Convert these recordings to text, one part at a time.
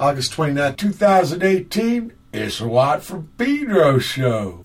August 29, 2018. It's Watt from Pedro Show.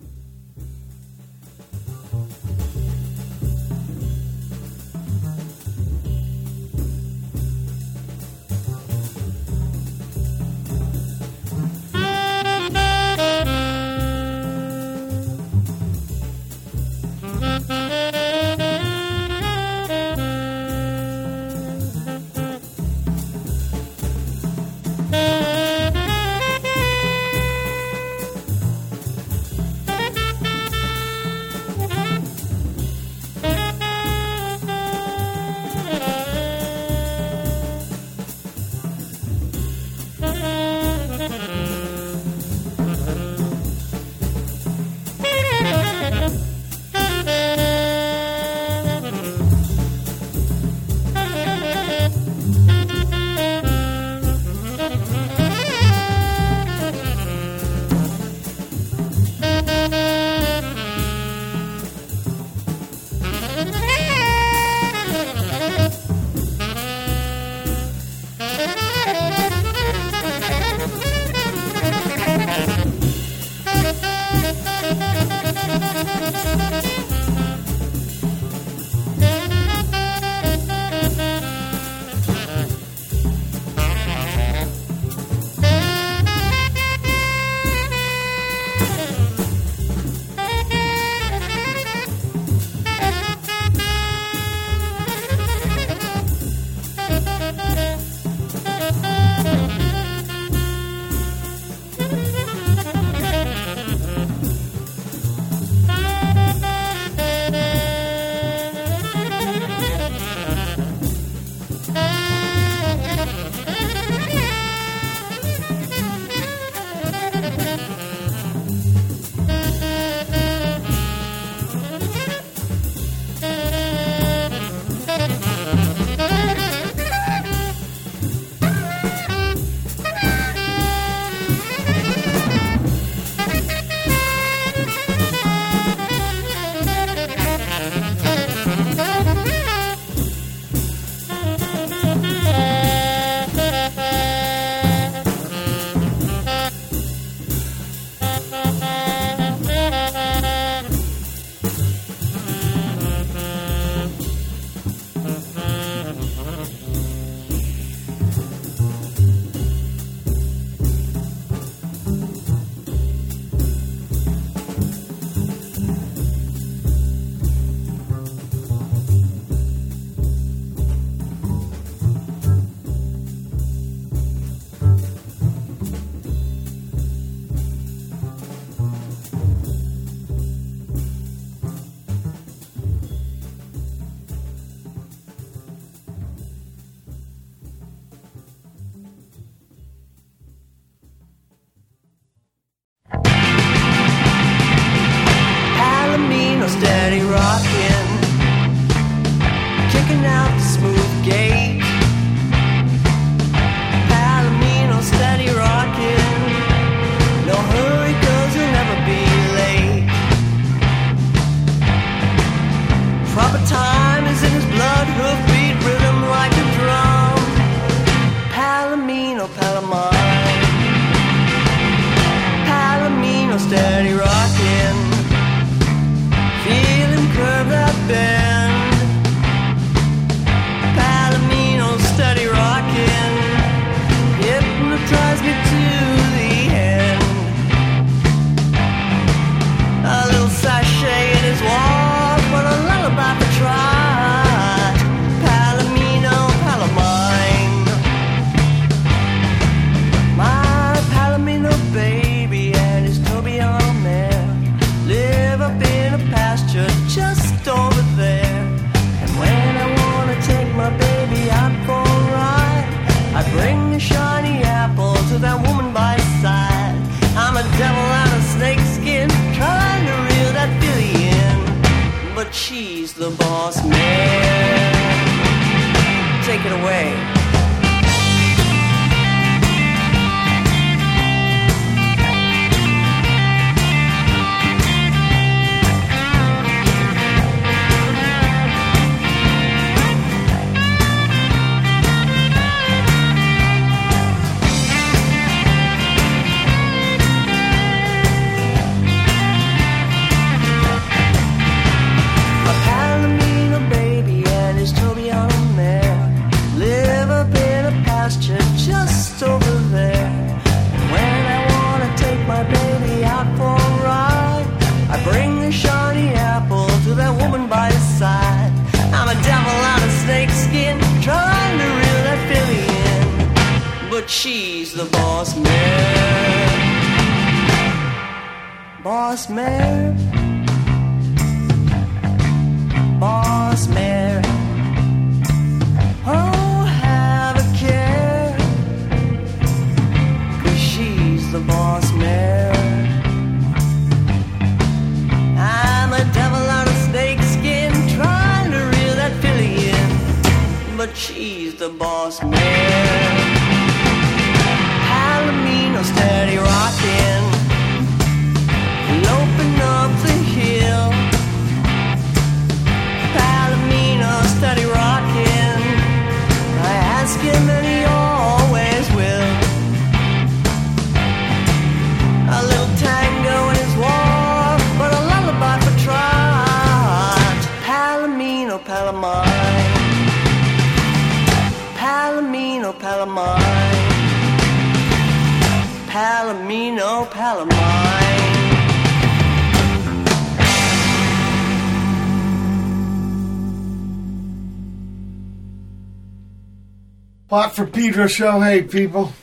For Pedro show. Hey, people.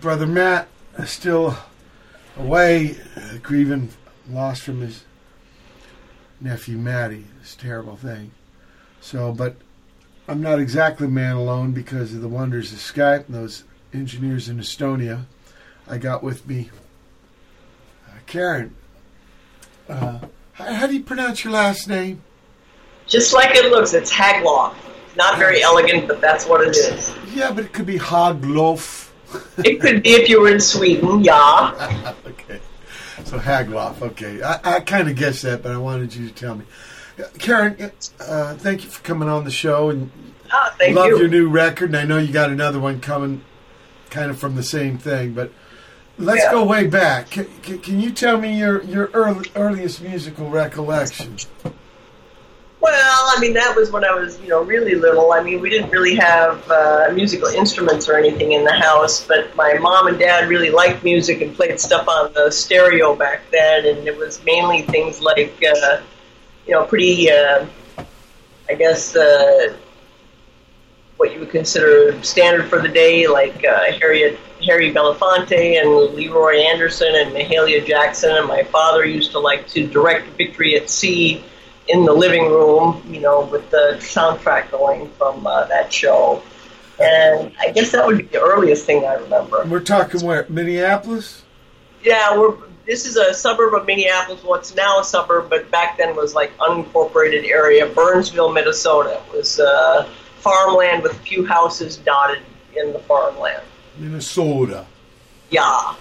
Brother Matt is still away, grieving loss from his nephew Matty. It's a terrible thing. So, but I'm not exactly man alone because of the wonders of Skype and those engineers in Estonia. I got with me uh, Karen. Uh, how, how do you pronounce your last name? Just like it looks, it's Haglof. Not very elegant, but that's what it is. Yeah, but it could be Haglof. It could be if you were in Sweden, yeah. okay. So Haglof, okay. I, I kind of guessed that, but I wanted you to tell me. Karen, uh, thank you for coming on the show and Ah, thank love you. your new record. And I know you got another one coming kind of from the same thing, but let's Yeah. go way back. Can, can, can you tell me your, your early, earliest musical recollection? Well, I mean, that was when I was, you know, really little. I mean, we didn't really have uh, musical instruments or anything in the house, but my mom and dad really liked music and played stuff on the stereo back then, and it was mainly things like, uh, you know, pretty, uh, I guess, uh, what you would consider standard for the day, like uh, Harriet, Harry Belafonte and Leroy Anderson and Mahalia Jackson. And my father used to like to direct Victory at Sea in the living room, you know, with the soundtrack going from uh, that show. And I guess that would be the earliest thing I remember. We're talking where? Minneapolis? Yeah, we're this is a suburb of Minneapolis. What's now a suburb, but back then was like unincorporated area, Burnsville, Minnesota. It was uh, farmland with a few houses dotted in the farmland. Minnesota. Yeah,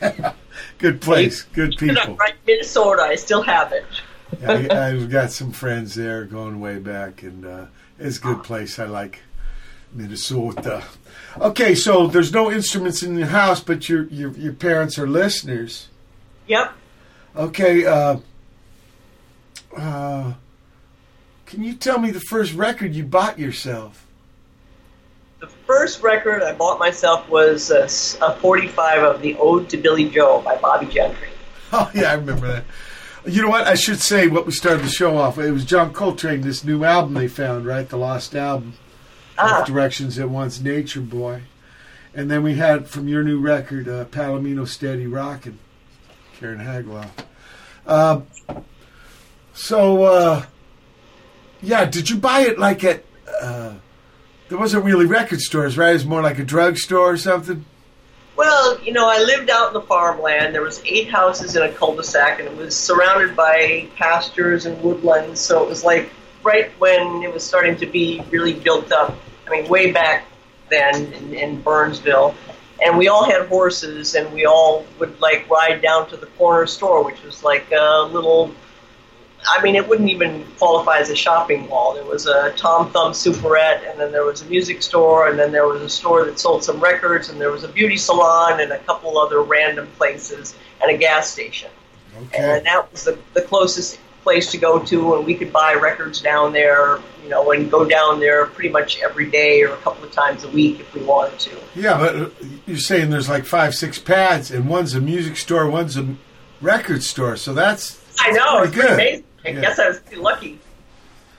Good place. Good people. right, Minnesota. I still have it. I, I've got some friends there going way back, and uh, it's a good place. I like Minnesota. Okay, so there's no instruments in the house, but your your, your parents are listeners. Yep. Okay, uh, uh, can you tell me the first record you bought yourself? The first record I bought myself was a 45 of the Ode to Billie Joe by Bobbie Gentry. Oh yeah, I remember that. You know what? I should say what we started the show off. It was John Coltrane, this new album they found, right? The Lost Album. Ah. Directions at once, Nature Boy. And then we had from your new record, uh, Palomino Steady Rockin', Karen Haglof. Um, so, uh, yeah, did you buy it like at, uh, there wasn't really record stores, right? It was more like a drugstore or something? Well, you know, I lived out in the farmland. There was eight houses in a cul-de-sac, and it was surrounded by pastures and woodlands. So it was like right when it was starting to be really built up. I mean, way back then in, in Burnsville, and we all had horses, and we all would like ride down to the corner store, which was like a little. I mean, it wouldn't even qualify as a shopping mall. There was a Tom Thumb Superette, and then there was a music store, and then there was a store that sold some records, and there was a beauty salon, and a couple other random places, and a gas station. Okay. And that was the, the closest place to go to, and we could buy records down there, you know, and go down there pretty much every day or a couple of times a week if we wanted to. Yeah, but you're saying there's like five, six pads, and one's a music store, one's a record store. So that's I know, it's good. amazing. I Yeah. guess I was pretty lucky.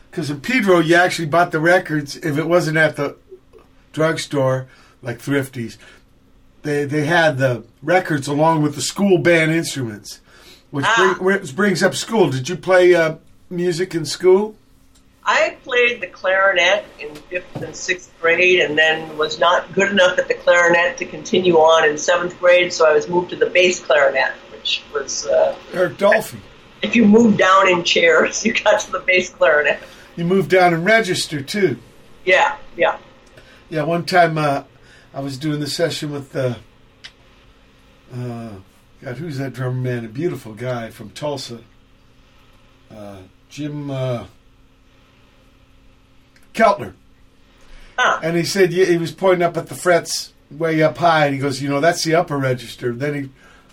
Because in Pedro, you actually bought the records if it wasn't at the drugstore, like Thrifties. they they had the records along with the school band instruments, which, Ah. bring, which brings up school. Did you play uh, music in school? I played the clarinet in fifth and sixth grade, and then was not good enough at the clarinet to continue on in seventh grade, so I was moved to the bass clarinet, which was uh, Eric Dolphy. If you move down in chairs, you got to the bass clarinet. You move down and register too. Yeah, yeah. Yeah, one time uh, I was doing the session with uh, uh, God, who's that drummer man? A beautiful guy from Tulsa, uh, Jim uh, Keltner. Huh. And he said he was pointing up at the frets way up high, and he goes, "You know, that's the upper register." Then he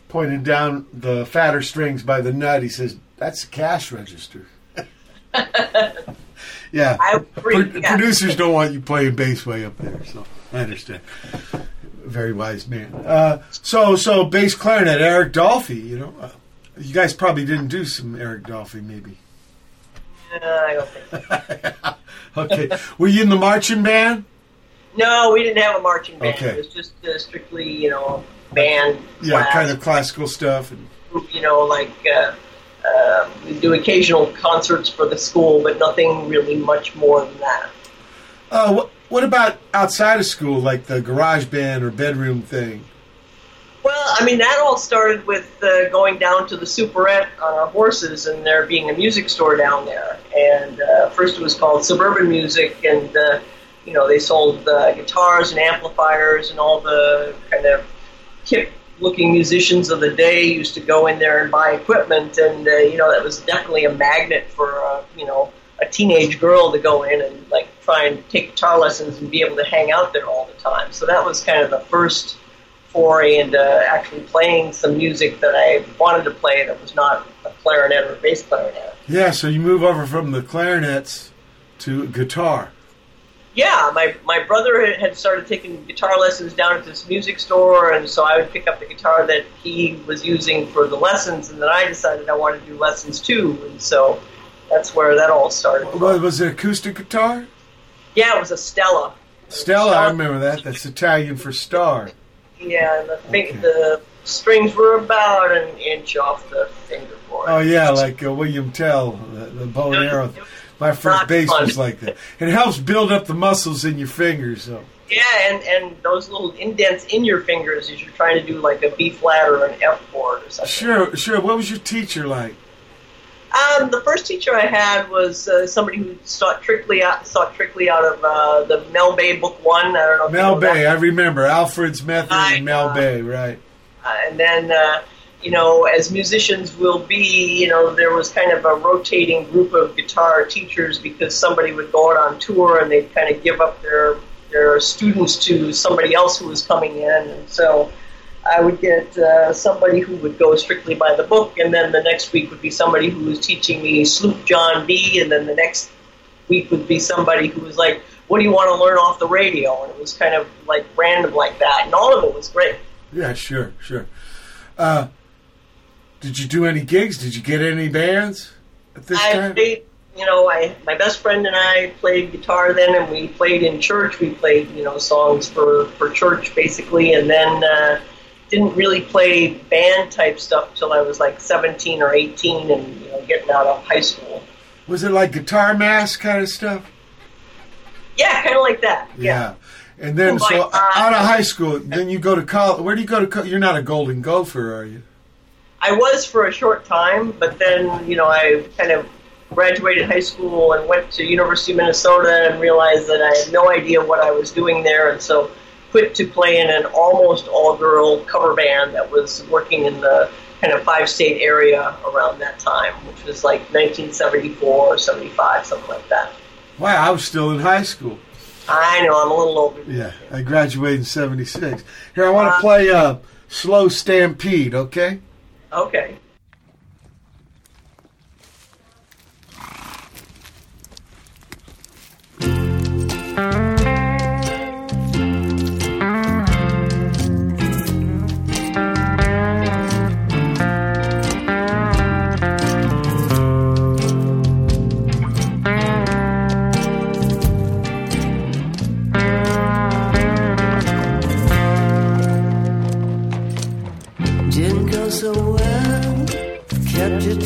pointed down the fatter strings by the nut. He says, "That's the cash register." yeah, I agree, Pro- yeah. producers don't want you playing bass way up there, so I understand. Very wise man. Uh, so, so bass clarinet, Eric Dolphy. You know, uh, you guys probably didn't do some Eric Dolphy, maybe. Uh, I don't think. so. Okay, were you in the marching band? No, we didn't have a marching band. Okay. It was just uh, strictly, you know, band. Yeah, class. kind of classical stuff. And, you know, like uh, uh, we do occasional concerts for the school, but nothing really much more than that. uh, what, what about outside of school, like the garage band or bedroom thing? Well, I mean, that all started with uh, going down to the Superette on our horses and there being a music store down there. And uh, first it was called Suburban Music, and, uh, you know, they sold uh, guitars and amplifiers, and all the kind of looking musicians of the day used to go in there and buy equipment. And, uh, you know, that was definitely a magnet for, uh, you know, a teenage girl to go in and, like, try and take guitar lessons and be able to hang out there all the time. So that was kind of the first foray into actually playing some music that I wanted to play that was not a clarinet or a bass clarinet. Yeah, so you move over from the clarinets to guitar. Yeah, my, my brother had- started taking guitar lessons down at this music store, and so I would pick up the guitar that he was using for the lessons, and then I decided I wanted to do lessons too, and so that's where that all started. from. Was, it acoustic guitar? Yeah, it was a Stella. Stella, I remember that. That's Italian for star. Yeah, and the, Okay. the strings were about an inch off the fingerboard. Oh yeah, like uh, William Tell, the, the bow and arrow. My first Not bass fun. was like that. It helps build up the muscles in your fingers. So Yeah, and, and those little indents in your fingers as you're trying to do like a B flat or an F chord or something. sure, sure. What was your teacher like? Um, the first teacher I had was uh, somebody who sought strictly out, sought strictly out of uh, the Mel Bay Book One. I don't know. if you Mel know that. Bay. I remember Alfred's method I and Mel know. Bay. Right. Uh, and then, uh, you know, as musicians will be, you know, there was kind of a rotating group of guitar teachers because somebody would go out on tour and they'd kind of give up their their students to somebody else who was coming in, and so. I would get uh, somebody who would go strictly by the book, and then the next week would be somebody who was teaching me Sloop John B, and then the next week would be somebody who was like, "What do you want to learn off the radio?" And it was kind of like random like that, and all of it was great. Yeah, sure, sure. Uh, did you do any gigs? Did you get any bands at this I time? played, you know, I my best friend and I played guitar then, and we played in church. We played, you know, songs for for church basically, and then uh, didn't really play band type stuff till I was like 17 or 18, and you know, getting out of high school. Was it like guitar mass kind of stuff? Yeah, kind of like that. Yeah. And then, Oh so God. out of high school, then you go to college. Where do you go to? Co- You're not a Golden Gopher, are you? I was for a short time, but then you know I kind of graduated high school and went to University of Minnesota and realized that I had no idea what I was doing there, and so quit to play in an almost all-girl cover band that was working in the kind of five-state area around that time, which was like 1974 or 75, something like that. Wow, I was still in high school. I know I'm a little older. than Yeah. I graduated in '76. Here, I want to Uh, play uh, "Slow Stampede." Okay. Okay.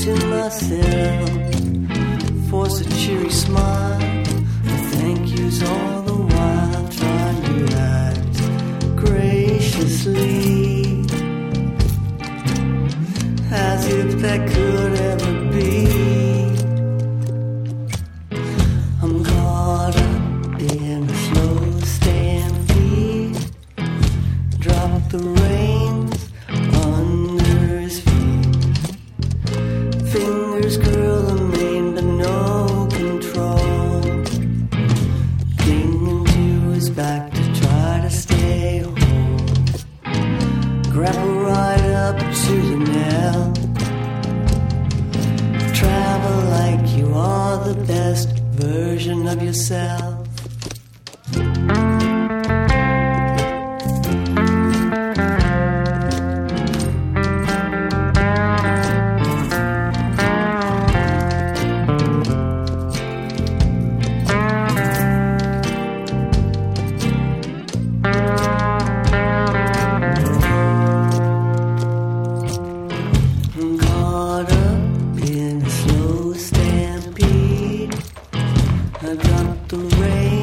to myself, force a cheery smile. Thank yous all the while, trying to act graciously as if that could ever yourself. gone up the rain.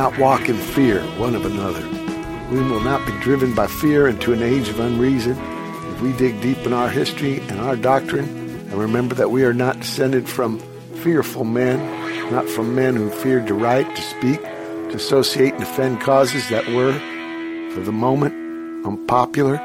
Not walk in fear one of another. We will not be driven by fear into an age of unreason. If we dig deep in our history and our doctrine and remember that we are not descended from fearful men, not from men who feared to write, to speak, to associate and defend causes that were, for the moment, unpopular,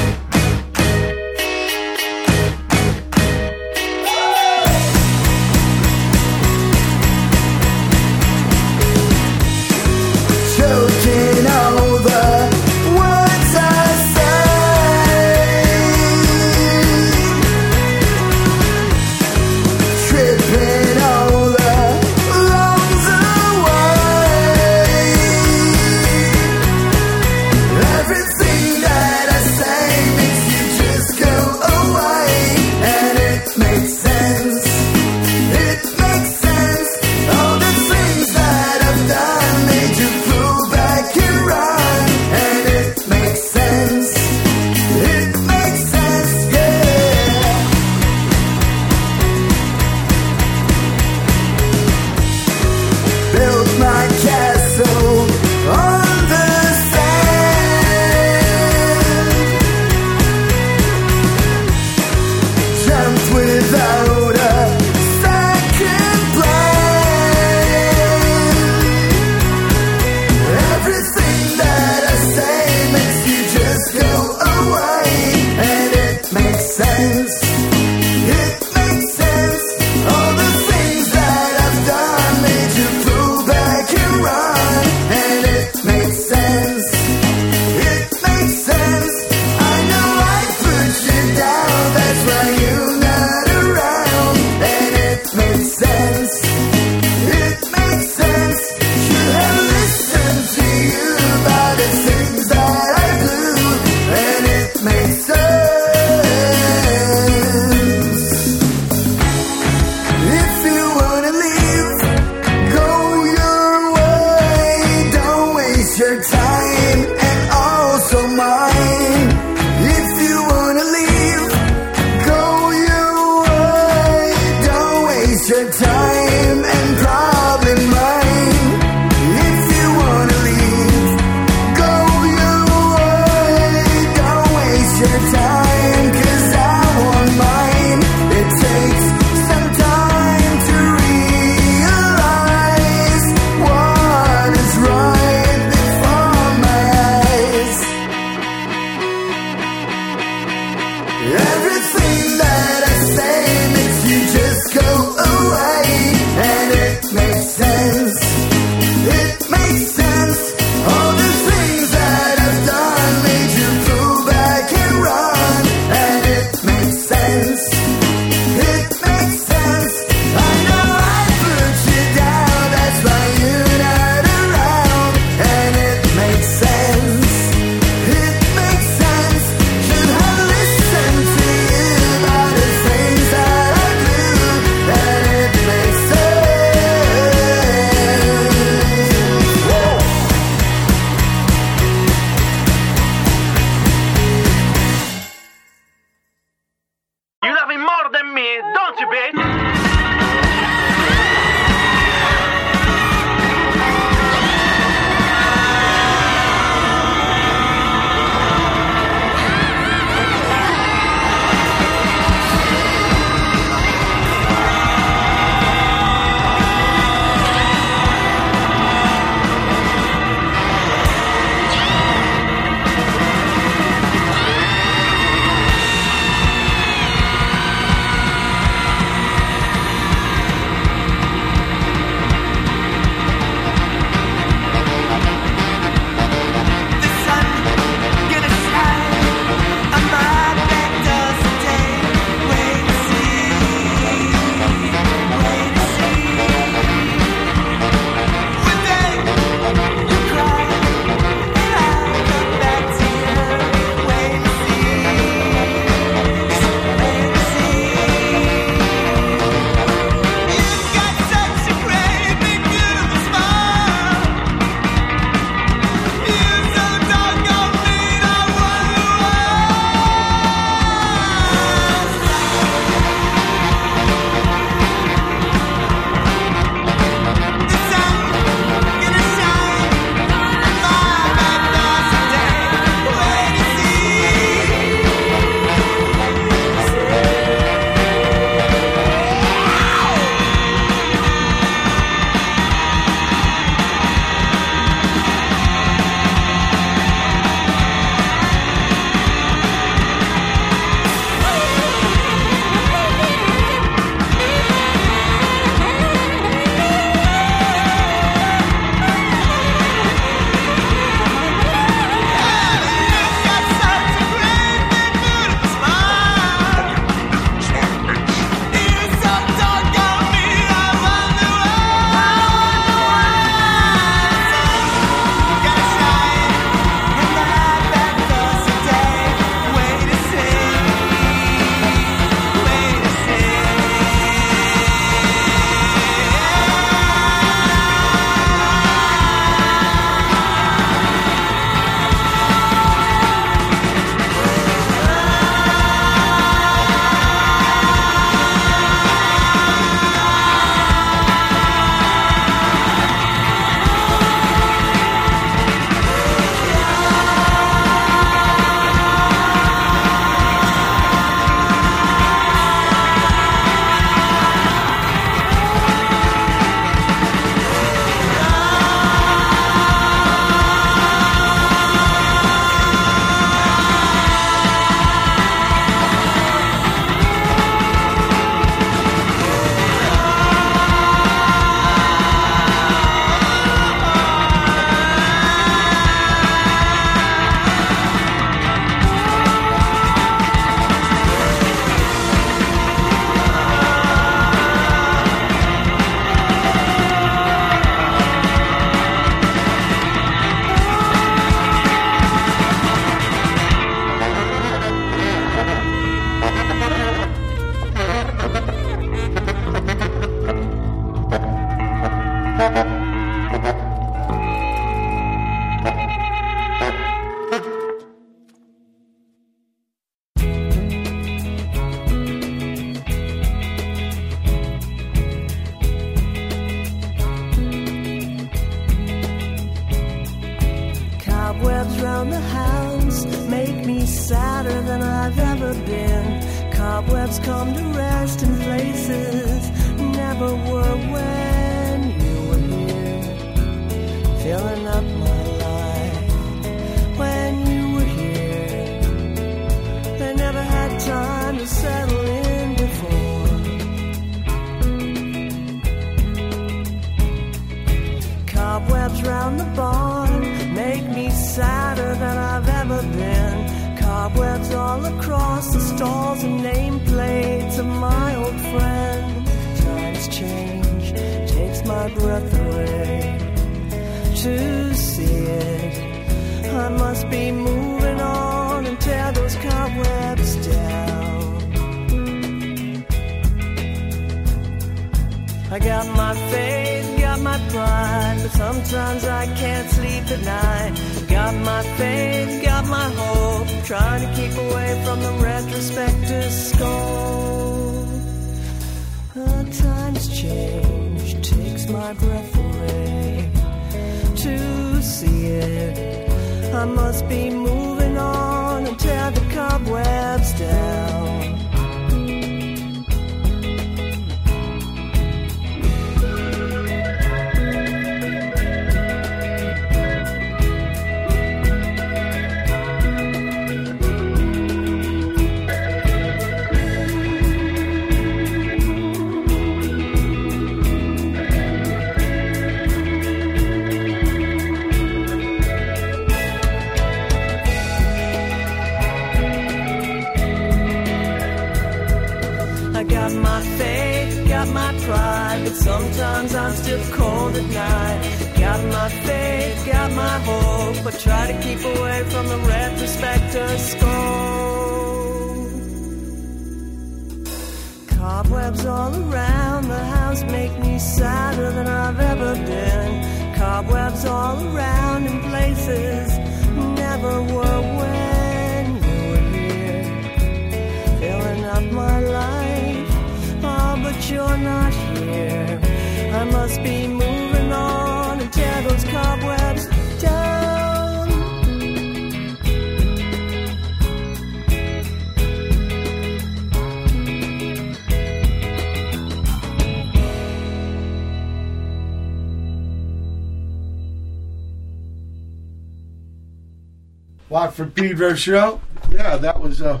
Watt from Pedro show. Yeah, that was uh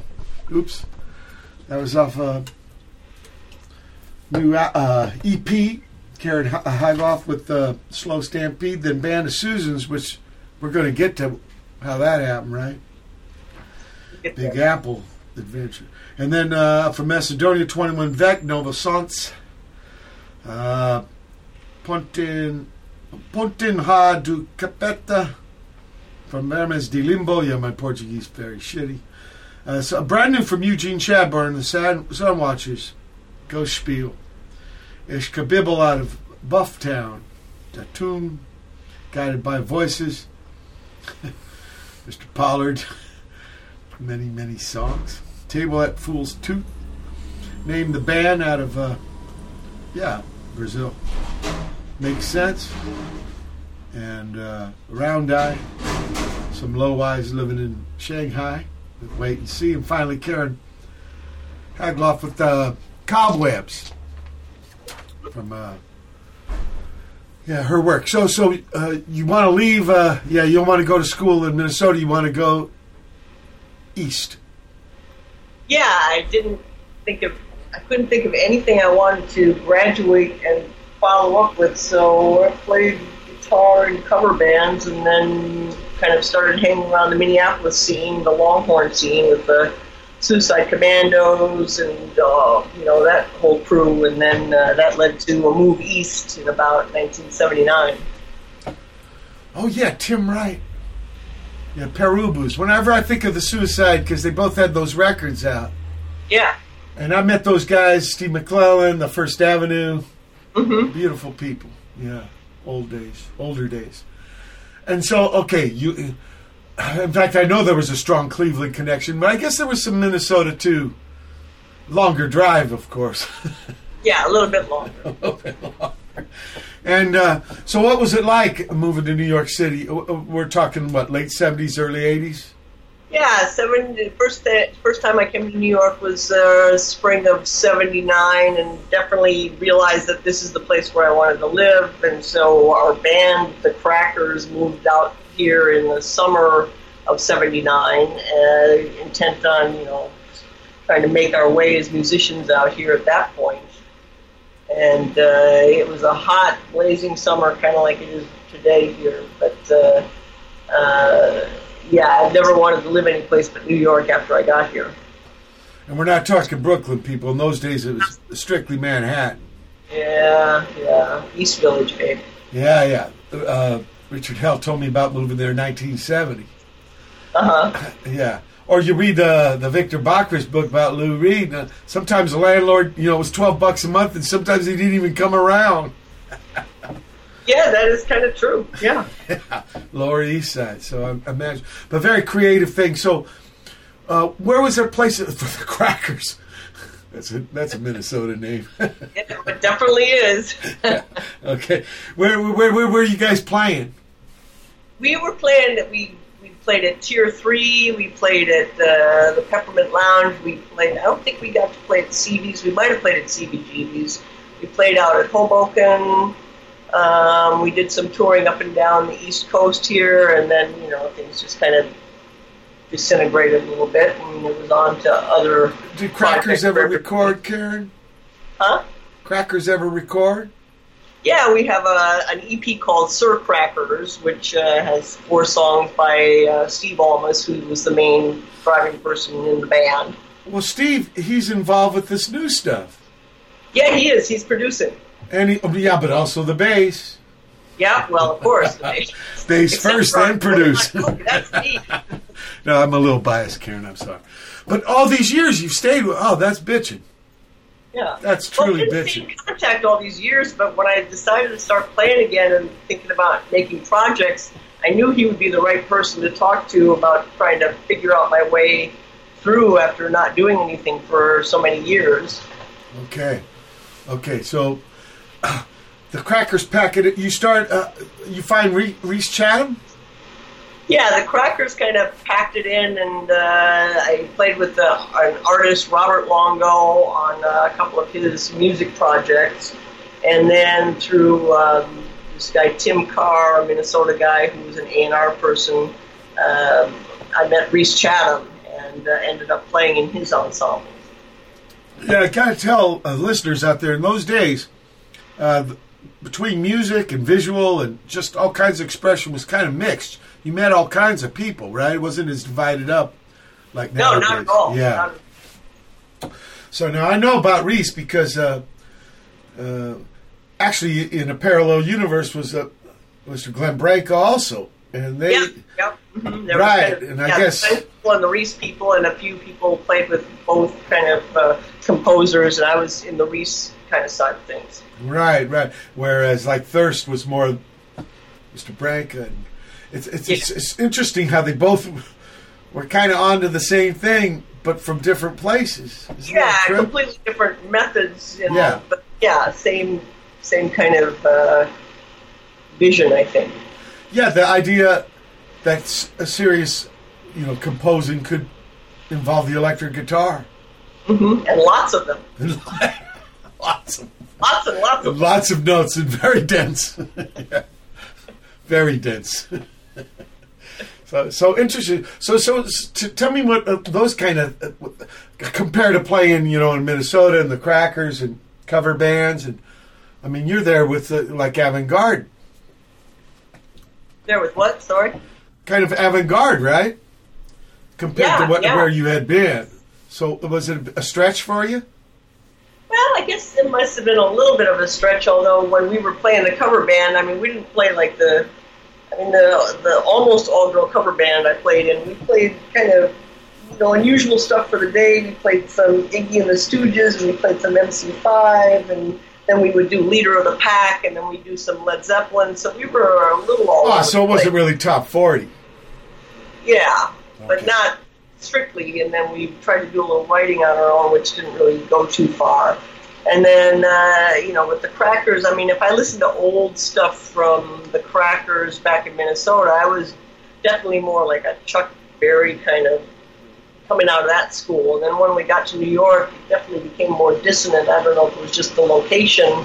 oops. That was off a new uh, EP. Hive off with uh, Slow Stampede, then Band of Susans, which we're going to get to how that happened, right? Big Apple Adventure. And then uh, from Macedonia, 21 Vek, Novo Sonce, uh, Pontin, Pontinha do Capeta, from Vermes do Limbo. Yeah, my Portuguese very shitty. Uh, so brand new from Eugene Chadbourne, the Sun, Sunwatchers, Ghost Spiel. Ish Kabibble out of Bufftown, Tatum, guided by voices. Mr. Pollard, many, many songs. Table at Fool's Tooth. Named the band out of, uh, yeah, Brazil. Makes sense. And uh, Round Eye, some low eyes living in Shanghai. Wait and see. And finally, Karen Haglof with uh, Cobwebs from uh, yeah her work. So so uh, you want to leave? Uh, yeah, you don't want to go to school in Minnesota. You want to go east. yeah, I didn't think of, I couldn't think of anything I wanted to graduate and follow up with, so I played guitar in cover bands and then kind of started hanging around the Minneapolis scene, the Longhorn scene with the Suicide Commandos and, uh, you know, that whole crew, and then uh, that led to a move east in about 1979. Oh yeah, Tim Wright. Yeah, Pere Ubu's. Whenever I think of the Suicide, because they both had those records out, Yeah. and I met those guys, Steve McClellan, the First Avenue. Mm-hmm. Beautiful people. Yeah, old days, older days. And so, okay, you. In fact, I know there was a strong Cleveland connection, but I guess there was some Minnesota too. Longer drive, of course. Yeah, a little bit longer. a little bit longer. And uh, so, what was it like moving to New York City? We're talking what late seventies, early eighties. Yeah, seven. First, th- first time I came to New York was uh, spring of '79, and definitely realized that this is the place where I wanted to live. And so our band, the Crackers, moved out here in the summer of '79, uh, intent on you know trying to make our way as musicians out here at that point. And uh, it was a hot, blazing summer, kind of like it is today here. But uh, uh, yeah, I never wanted to live any place but New York after I got here. And we're not talking Brooklyn, people. In those days, it was strictly Manhattan. Yeah, yeah, East Village, babe. Yeah, yeah. Uh, Richard Hell told me about moving there in 1970. Uh huh. Yeah. Or you read the the Victor Bockris book about Lou Reed. Uh, sometimes the landlord, you know, was 12 bucks a month, and sometimes he didn't even come around. Yeah, that is kind of true. Yeah. Lower East Side. So I imagine, but very creative thing. So, uh, where was their place for the Crackers? That's a that's a Minnesota name. It definitely is. okay, where where where were you guys playing? we were playing that we we played at Tier Three. We played at uh, the Peppermint Lounge. We played. I don't think we got to play at CB's. We might have played at CBGB's. We played out at Hoboken. Um, we did some touring up and down the East Coast here, and then you know things just kind of disintegrated a little bit, and it was on to other. Did Crackers ever record, Karen? Huh? Crackers ever record? Yeah, we have a, an EP called Sir Crackers, which uh, has four songs by uh, Steve Almaas, who was the main driving person in the band. Well, Steve, he's involved with this new stuff, Yeah, he is. He's producing. And he, yeah, but also the bass. Yeah, well, of course. Bass first, then produce. Oh, That's me. no, I'm a little biased, Karen. I'm sorry, but all these years you've stayed with. Oh, that's bitching. Yeah. That's truly well, bitching. in contact all these years, but when I decided to start playing again and thinking about making projects, I knew he would be the right person to talk to about trying to figure out my way through after not doing anything for so many years. Okay, okay. So the Crackers packet. You start. Uh, you find Re- Rhys Chatham. Yeah, the Crackers kind of packed it in, and uh, I played with the, an artist, Robert Longo, on uh, a couple of his music projects. And then through um, this guy, Tim Carr, a Minnesota guy who was an A&R person, um, I met Rhys Chatham and uh, ended up playing in his ensemble. Yeah, I gotta tell uh, listeners out there in those days, uh, between music and visual and just all kinds of expression was kind of mixed. You met all kinds of people, right? It wasn't as divided up like now. No, nowadays. not at all. Yeah. Not- So now I know about Rhys because uh, uh, actually in a parallel universe was uh, Mr. Glenn Branca also, and they yeah, yep. mhm. There Right, kind of- and I yeah, guess- the people and the Rhys people, and a few people played with both kind of uh, composers, and I was in the Rhys kind of side of things. right, right. Whereas like Thirst was more Mr. Branca. And it's it's, it's Yeah. it's interesting how they both were kind of onto the same thing, but from different places. Isn't Yeah, completely different methods. You know, Yeah. but yeah, same same kind of uh, vision, I think. Yeah, the idea that a serious, you know, composing could involve the electric guitar. Mm-hmm. And lots of them, lots of lots and lots of. lots of notes and very dense. Yeah. Very dense. so so interesting. So so s- t- tell me what uh, those kind of uh, compare to playing, you know, in Minnesota and the Crackers and cover bands and I mean, you're there with uh, like avant-garde, There with what? Sorry. kind of avant-garde, right? Compared Yeah, to what yeah. where you had been. So was it a stretch for you? Well, I guess it must have been a little bit of a stretch. Although when we were playing the cover band, I mean, we didn't play like the, I mean, the the almost all girl cover band I played in. We played kind of, you know, unusual stuff for the day. We played some Iggy and the Stooges, and we played some MC5, and then we would do Leader of the Pack, and then we do some Led Zeppelin. So we were a little all. Oh, so it wasn't really top 40. Yeah, but not strictly. And then we tried to do a little writing on our own, which didn't really go too far. And then, uh, you know, with the Crackers, I mean, if I listen to old stuff from the Crackers back in Minnesota, I was definitely more like a Chuck Berry kind of coming out of that school. And then when we got to New York, it definitely became more dissonant. I don't know if it was just the location,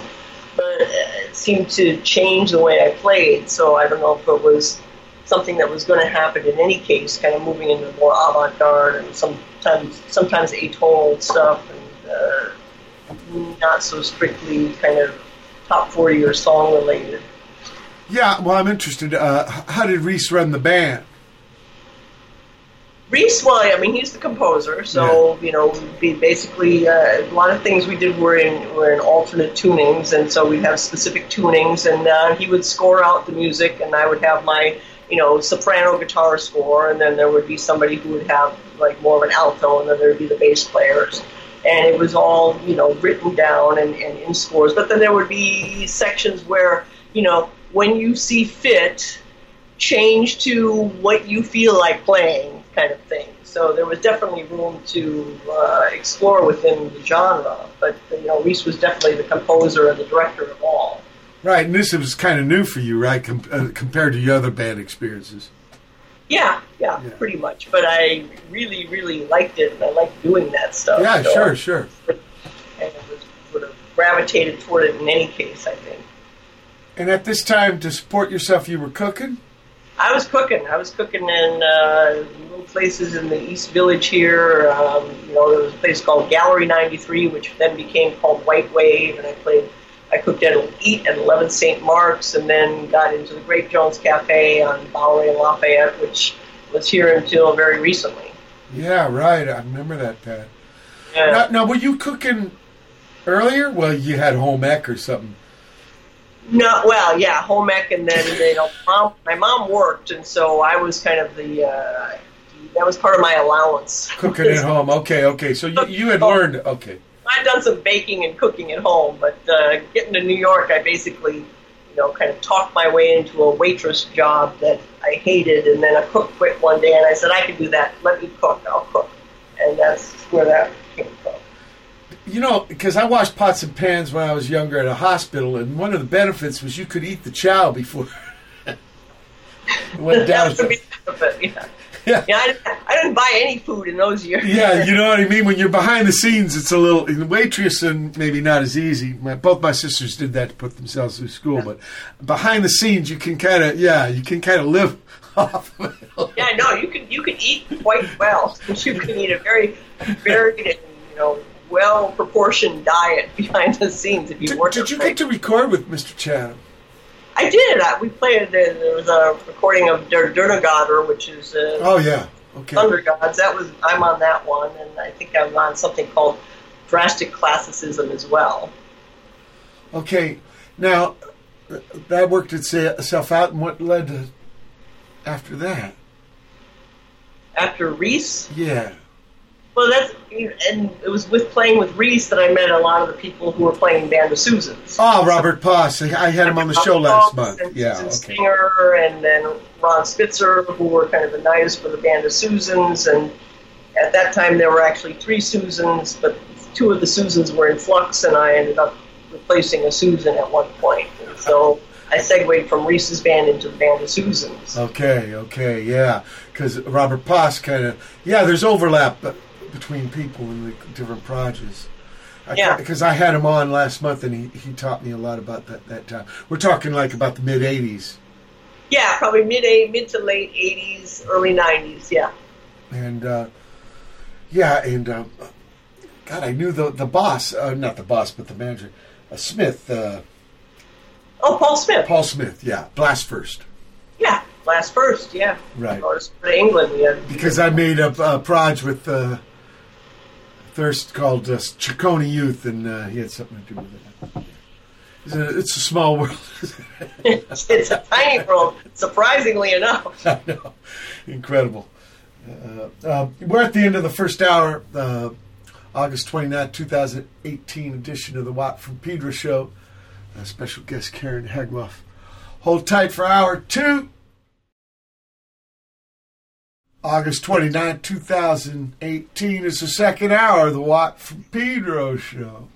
but it seemed to change the way I played. So I don't know if it was something that was going to happen in any case, kind of moving into more avant-garde and sometimes sometimes atonal stuff and uh, not so strictly kind of top 40 or song related. Yeah, well, I'm interested. Uh, how did Rhys run the band? Rhys, well, I mean, he's the composer, so you know, we basically uh, a lot of things we did were in were in alternate tunings, and so we'd have specific tunings, and uh, he would score out the music, and I would have my you know soprano guitar score, and then there would be somebody who would have like more of an alto, and then there'd be the bass players, and it was all you know written down and, and in scores, but then there would be sections where you know when you see fit change to what you feel like playing kind of thing. So there was definitely room to uh, explore within the genre, but you know Rhys was definitely the composer and the director of all. Right, and this was kind of new for you, right, com- uh, compared to your other band experiences. Yeah, yeah, Yeah. pretty much. But I really, really liked it, and I liked doing that stuff. Yeah, So sure, I sure. And sort of gravitated toward it in any case. I think. And at this time, to support yourself, you were cooking. I was cooking. I was cooking in uh, little places in the East Village here. Um, you know, there was a place called Gallery 93, which then became called White Wave, and I played. I cooked at Eat at 11 St. Mark's, and then got into the Great Jones Cafe on Bowery and Lafayette, which was here until very recently. Yeah, right. I remember that, Pat. Yeah. Now, now, were you cooking earlier? Well, you had home ec or something. No, well, yeah, home ec, and then you know, mom, my mom worked, and so I was kind of the uh, that was part of my allowance. Cooking at home. Okay, okay. So you, you had learned. Okay. I'd done some baking and cooking at home, but uh, getting to New York, I basically, you know, kind of talked my way into a waitress job that I hated, and then a cook quit one day, and I said, I can do that. Let me cook. I'll cook, and that's where that came from. You know, because I washed pots and pans when I was younger at a hospital, and one of the benefits was you could eat the chow before it went down. That would be but yeah. Yeah. Yeah, I, didn't- I didn't buy any food in those years. Yeah, you know what I mean. When you're behind the scenes, it's a little waitress and maybe not as easy. My, both my sisters did that to put themselves through school, but behind the scenes, you can kind of yeah, you can kind of live off of it. Yeah, no, you can you can eat quite well. You can eat a very varied and you know well proportioned diet behind the scenes if you Did, work. did you get to record with Mr. Chatham? I did. I, we played. There, there was a recording of Der Donnergötter, which is uh, Oh yeah, okay. Thunder Gods. That was I'm on that one, and I think I'm on something called Drastic Classicism as well. Okay, now that worked itself out, and what led to after that? After Rhys, Yeah. Well, that's and it was with playing with Rhys that I met a lot of the people who were playing Band of Susans. Oh, Robert Poss. I had him on the show last month. And Yeah. Susan Okay. Stenger and then Ron Spitzer, who were kind of the knives for the band of Susans. And at that time, there were actually three Susans, but two of the Susans were in flux, and I ended up replacing a Susan at one point. And so I segued from Rhys's band into the band of Susans. Okay. Okay. Yeah. Because Robert Poss kind of yeah. There's overlap uh, between people in the different projects. I, Yeah. Because I had him on last month, and he, he taught me a lot about that that time. We're talking like about the mid '80s, Yeah, probably mid eight, mid to late '80s, early '90s. Yeah. and uh, yeah, and um, God, I knew the the boss, uh, not the boss, but the manager, uh, Smith, uh, Oh, Paul Smith. Paul Smith. Yeah, Blast First. Yeah, last first. Yeah. Right. Or England. Had because I made a, a proj with uh, Thirst called Ciccone Youth, and uh, he had something to do with it. It's a, it's a small world. it's, it's a tiny world, surprisingly enough. I know, incredible. Uh, uh, we're at the end of the first hour, uh, August 29, 2018 edition of the Watt from Pedro show. Uh, special guest Karen Haglof. Hold tight for hour two. August 29, 2018. It's the second hour of the Watt from Pedro show.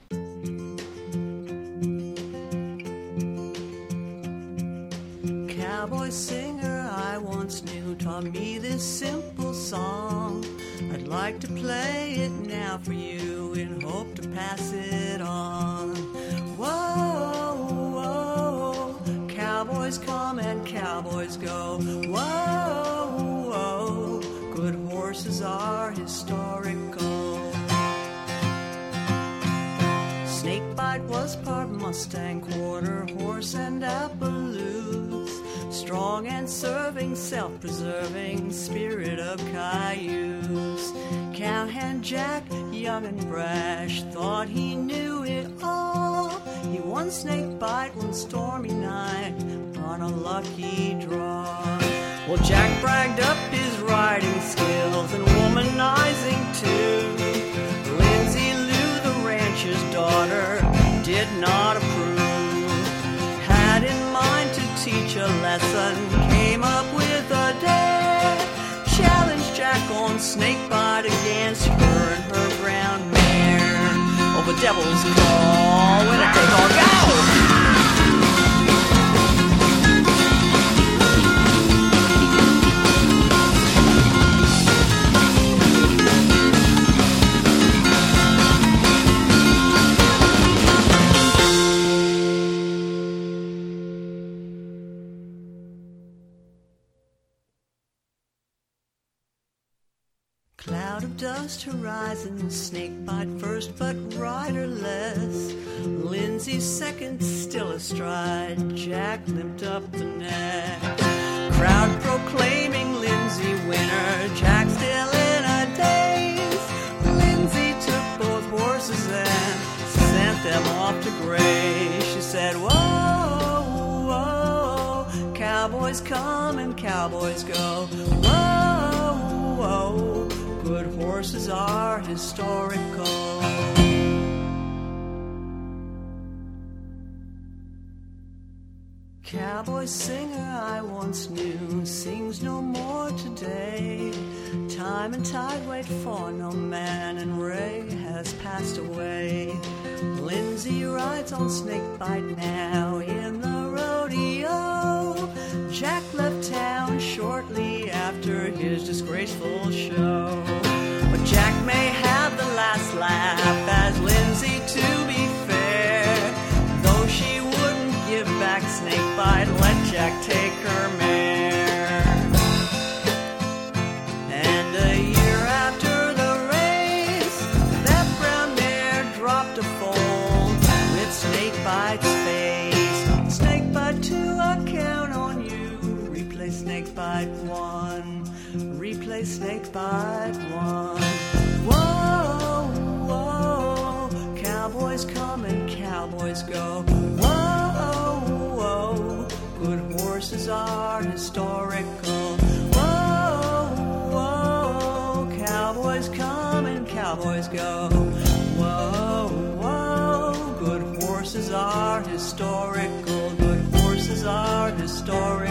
Cowboy singer I once knew taught me this simple song. I'd like to play it now for you in hope to pass it on. Whoa, whoa, cowboys come and cowboys go. Whoa, whoa. Good horses are historical. Snakebite was part Mustang, quarter horse, and Appaloose. Strong and serving, self preserving spirit of Cayuse. Cowhand Jack, young and brash, thought he knew it all. He won Snakebite one stormy night on a lucky draw. Well, Jack bragged up his riding skills and womanizing too preacher's daughter did not approve. Had in mind to teach a lesson, came up with a dare. Challenged Jack on snakebite against her and her brown mare. Oh, the devil's claw, when I take all. past horizon, snakebite first, but riderless. or. Lindsay second, still astride. Jack limped up the neck. Crowd proclaiming Lindsay winner. Jack still in a daze. Lindsay took both horses and sent them off to graze. She said, Whoa, whoa, cowboys come and cowboys go. Whoa. Horses are historical. Cowboy singer I once knew sings no more today. Time and tide wait for no man, and Ray has passed away. Lindsay rides on snakebite now in the rodeo. Jack left town shortly after his disgraceful show laughed as Lindsay, to be fair. Though she wouldn't give back Snakebite, let Jack take her mare. And a year after the race, that brown mare dropped a foal with Snakebite's face. Snakebite two, I count on you. Replay Snakebite one. Replay Snakebite one. eyes go. Oh oh, oh, oh, good horses are historical. Whoa, whoa! cowboys come and cowboys go. Whoa, whoa, good horses are historical. Good horses are historical.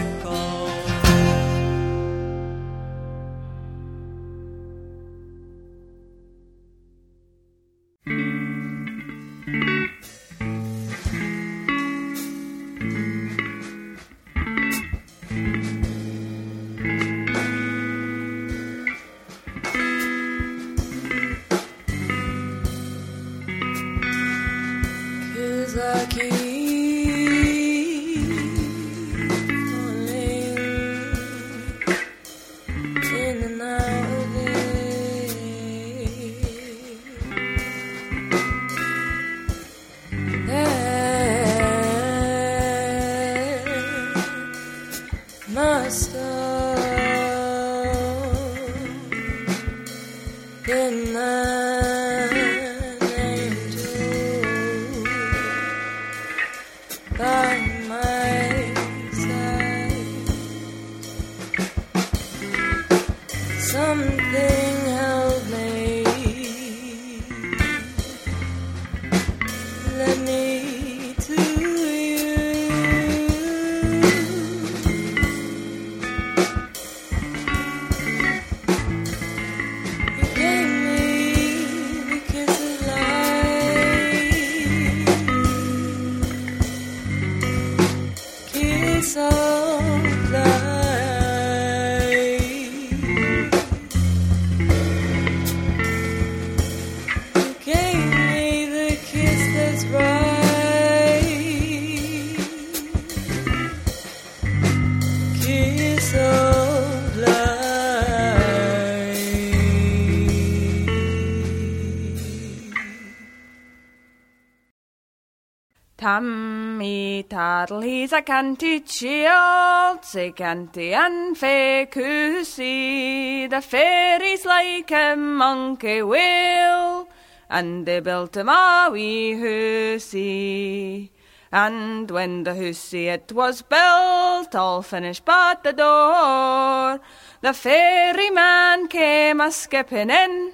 Tattle, he's a canty child, say canty and fe cussy. The fairies like a monkey will, and they built a wee hussy. And when the hussy it was built, all finished but the door, the ferryman came a skipping in,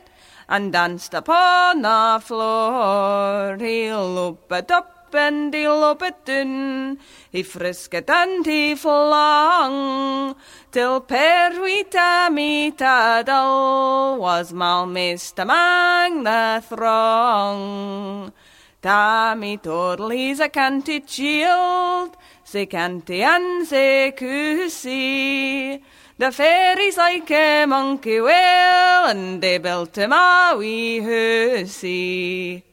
and danced upon the floor. He looped up and he looped in, he frisked and he flung, till Perwita Mitadal was malmissed among the throng. Tammy Toddle, he's a canty child, say canty and say cussy. The fairies like a monkey will, and they built him a wee hussy.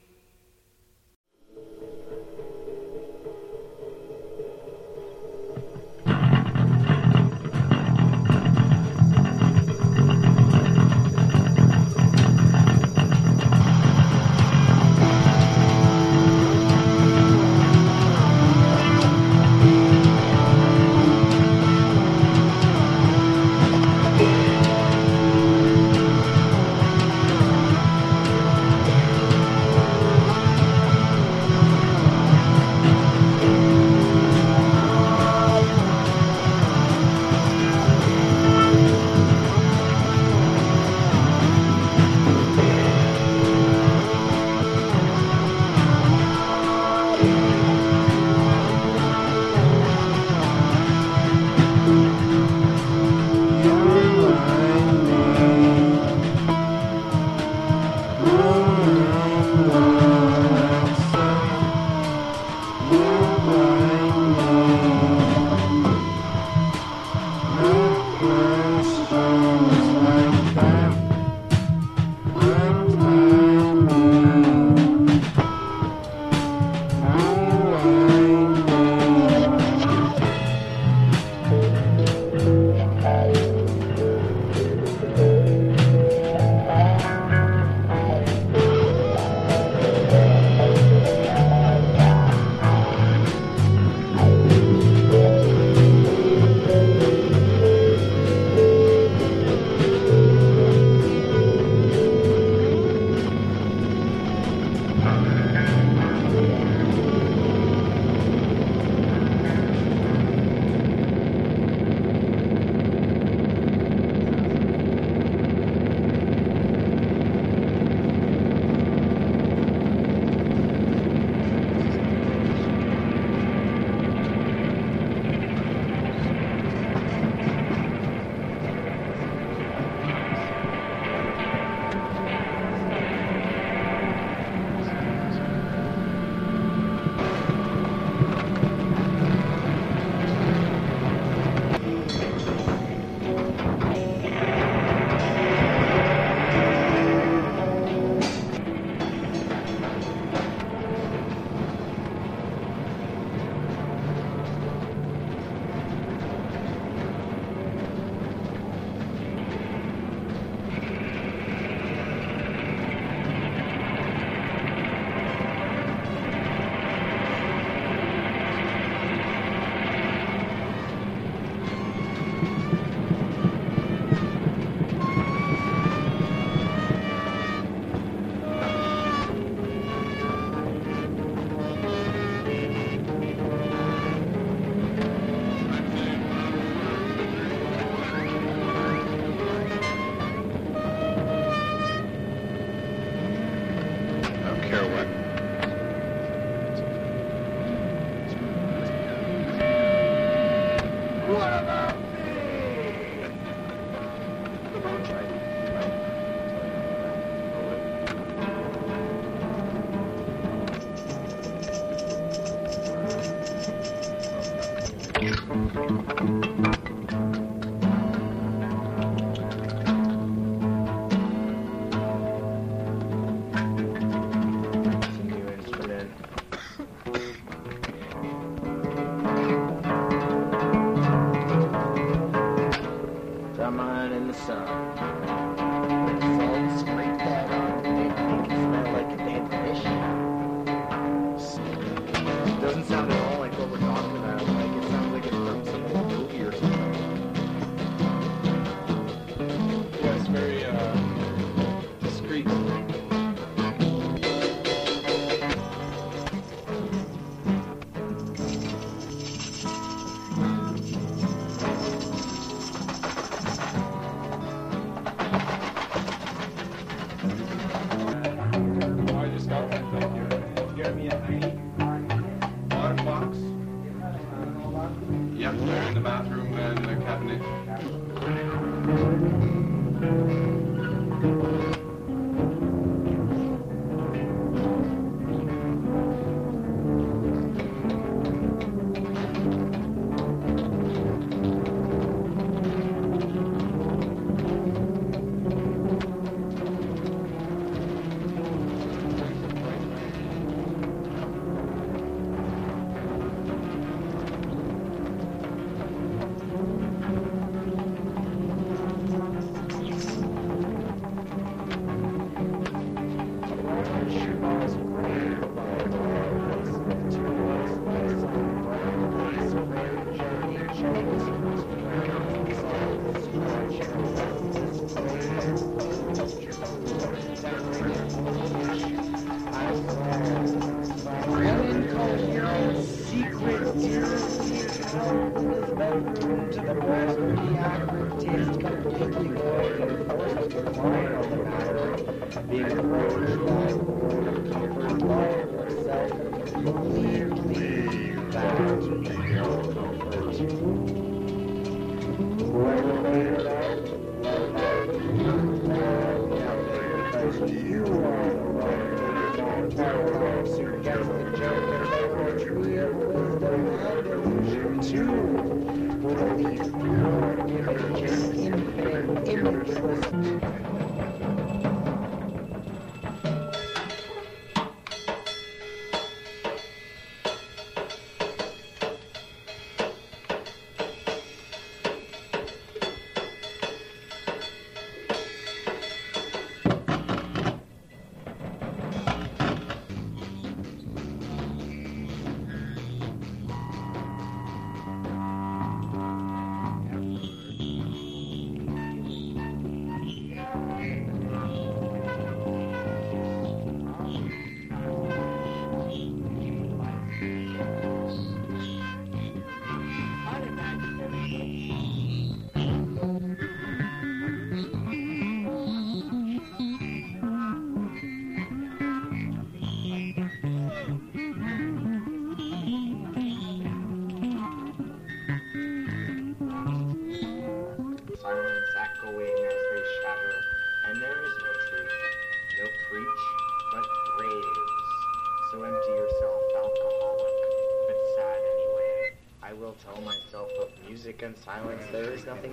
There is nothing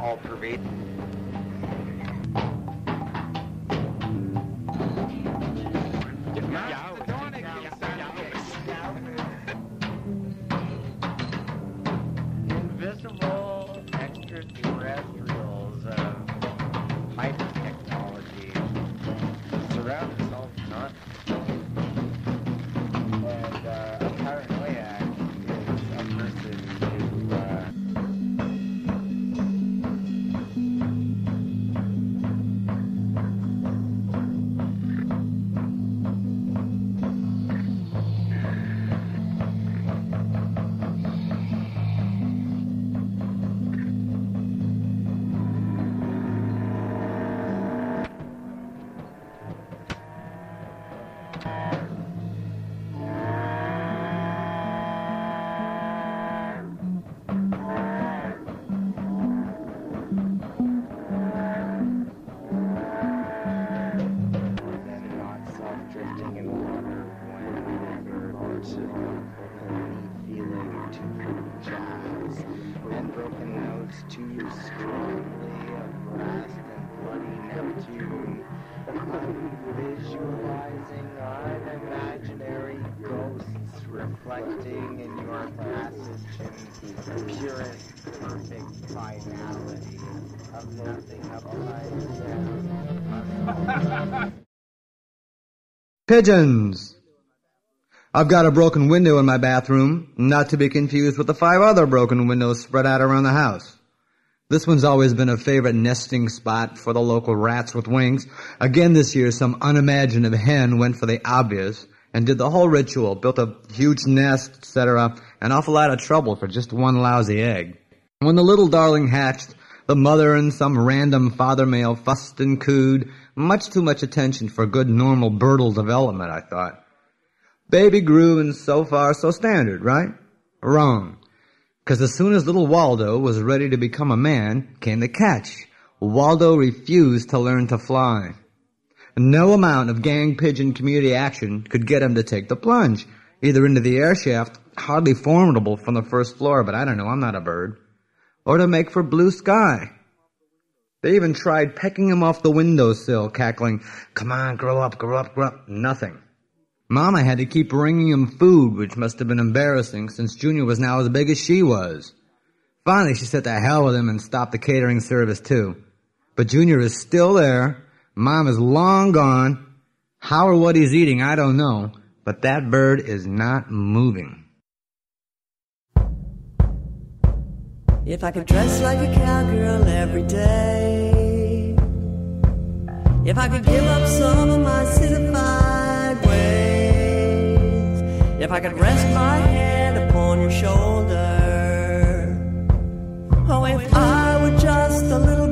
all pervading. Pigeons. I've got a broken window in my bathroom, not to be confused with the five other broken windows spread out around the house. This one's always been a favorite nesting spot for the local rats with wings. Again this year, some unimaginative hen went for the obvious and did the whole ritual, built a huge nest, etc. An awful lot of trouble for just one lousy egg. When the little darling hatched, the mother and some random father male fussed and cooed, much too much attention for good normal birdle development, I thought. Baby grew and so far so standard, right? Wrong. Because as soon as little Waldo was ready to become a man, came the catch. Waldo refused to learn to fly. No amount of gang pigeon community action could get him to take the plunge, either into the air shaft, hardly formidable from the first floor, but I don't know, I'm not a bird, or to make for blue sky. They even tried pecking him off the windowsill, cackling, Come on, grow up, grow up, grow up. Nothing. Mama had to keep bringing him food, which must have been embarrassing since Junior was now as big as she was. Finally, she said to hell with him and stopped the catering service too. But Junior is still there. Mom is long gone. How or what he's eating, I don't know. But that bird is not moving. If I could dress like a cowgirl every day, if I could give up some of my citified ways, if I could rest my head upon your shoulder, oh, if I were just a little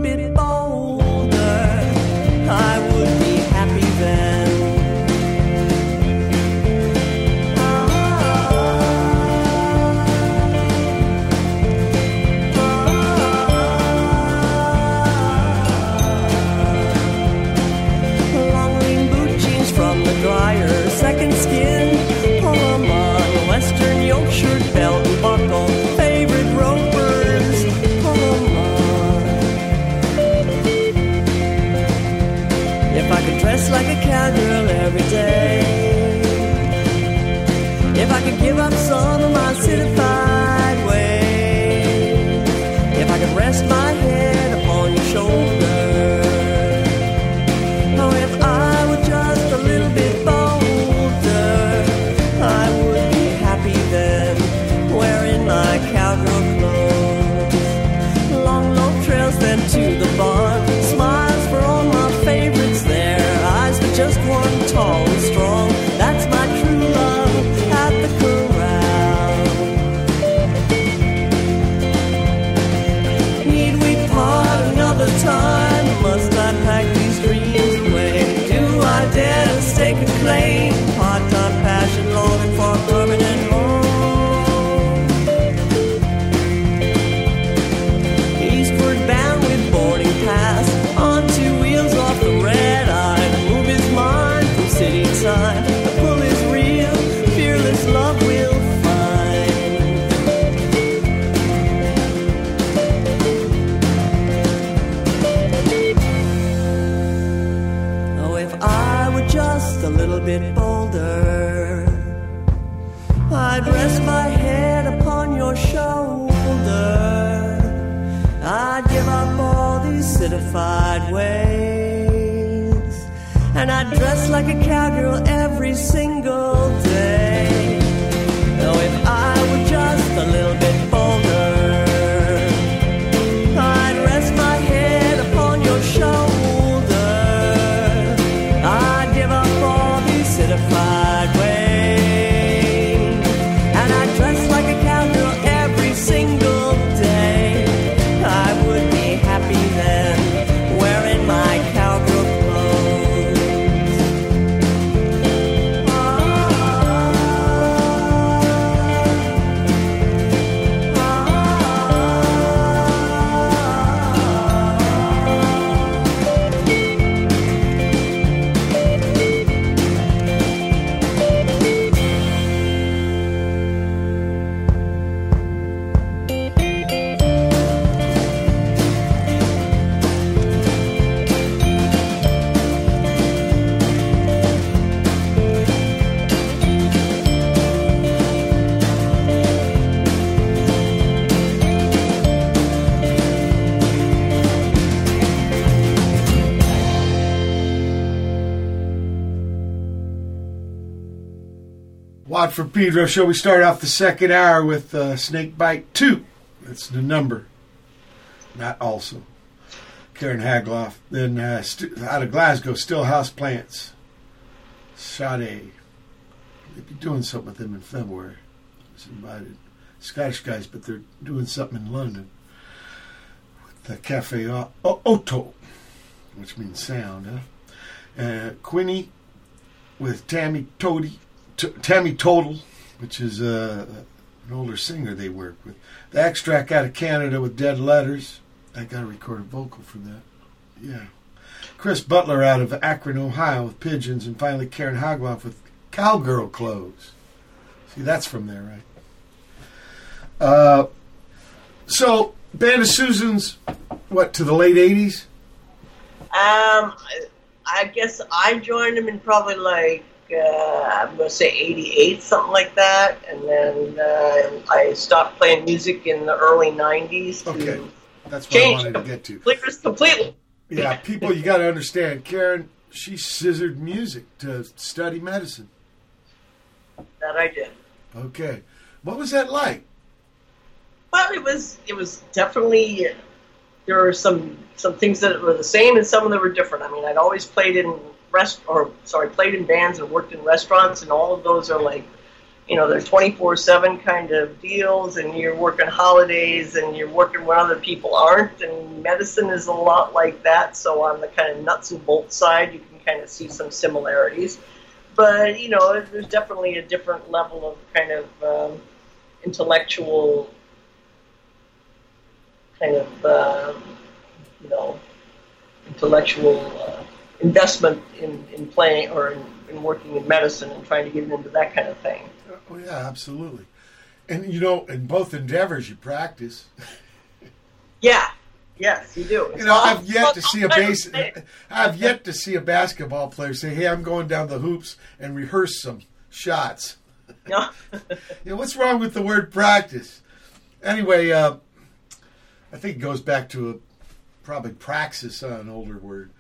Watt from Pedro show. We start off the second hour with uh, Snake Bite 2. That's the number. Not also. Karen Haglof. Then uh, st- out of Glasgow, Still House Plants. Sade. They'd be doing something with them in February. I was invited. Scottish guys, but they're doing something in London. With the Cafe O- O- OTO, which means sound, huh? Uh, Quinie with Tammy Toddle, T- Tammy Toddle, which is uh, an older singer they work with. The Extract out of Canada with Dead Letters. I got to record a vocal for that. Yeah. Chris Butler out of Akron, Ohio with Pigeons. And finally Karen Haglof with Cowgirl Clothes. See, that's from there, right? Uh, so, Band of Susans, what, to the late 80s? Um, I guess I joined them in probably like uh, I'm going to say '88, something like that, and then uh, I stopped playing music in the early '90s. Okay. That's what I wanted to get to. completely-. Yeah, people, you got to understand, Karen, she scissored music to study medicine. That I did. Okay. What was that like? Well, it was it was definitely there were some some things that were the same and some that were different. I mean, I'd always played in rest or sorry, played in bands and worked in restaurants, and all of those are like, you know, they're twenty four seven kind of deals, and you're working holidays and you're working when other people aren't. And medicine is a lot like that. So on the kind of nuts and bolts side, you can kind of see some similarities. But you know, there's definitely a different level of kind of um, intellectual kind of um, you know intellectual uh, investment in, in playing or in, in working in medicine and trying to get into that kind of thing. Oh, yeah, absolutely. And, you know, in both endeavors, you practice. Yeah, yes, you do. You know, I've yet to see a base. I've yet to see a basketball player say, "Hey, I'm going down the hoops and rehearse some shots." No. You know, what's wrong with the word practice? Anyway, uh, I think it goes back to a, probably praxis, an older word.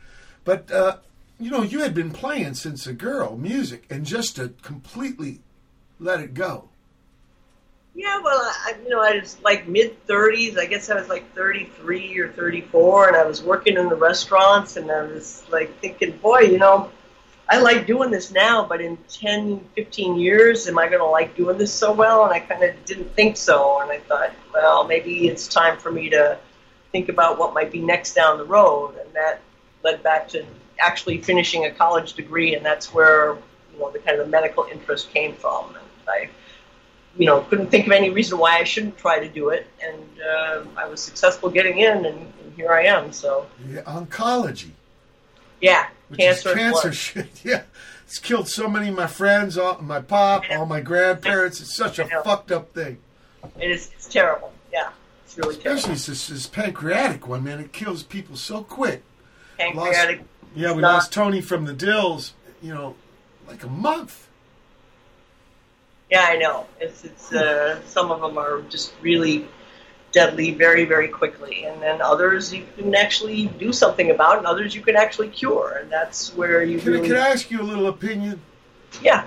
But uh, you know, you had been playing since a girl, music, and just to completely let it go. Yeah, well, I, you know, I was like mid 30s. I guess I was like 33 or 34, and I was working in the restaurants, and I was like thinking, boy, you know, I like doing this now, but in 10, 15 years, am I going to like doing this so well? And I kind of didn't think so, and I thought, well, maybe it's time for me to think about what might be next down the road, and that led back to actually finishing a college degree, and that's where you know the kind of medical interest came from. And I you know, couldn't think of any reason why I shouldn't try to do it, and uh, I was successful getting in, and, and here I am. So, Yeah, oncology. yeah, Which cancer. cancer shit. Yeah, it's killed so many of my friends, all, my pop, all my grandparents. It's such a fucked up thing. It is. It's terrible. Yeah, it's really terrible. Especially this, this pancreatic one, man. It kills people so quick. Pancreatic. Lost, yeah, we lost Tony from the Dils. You know, like a month. Yeah, I know. It's it's uh, some of them are just really deadly very very quickly, and then others you can actually do something about, and others you can actually cure, and that's where you Can, really can I ask you a little opinion? yeah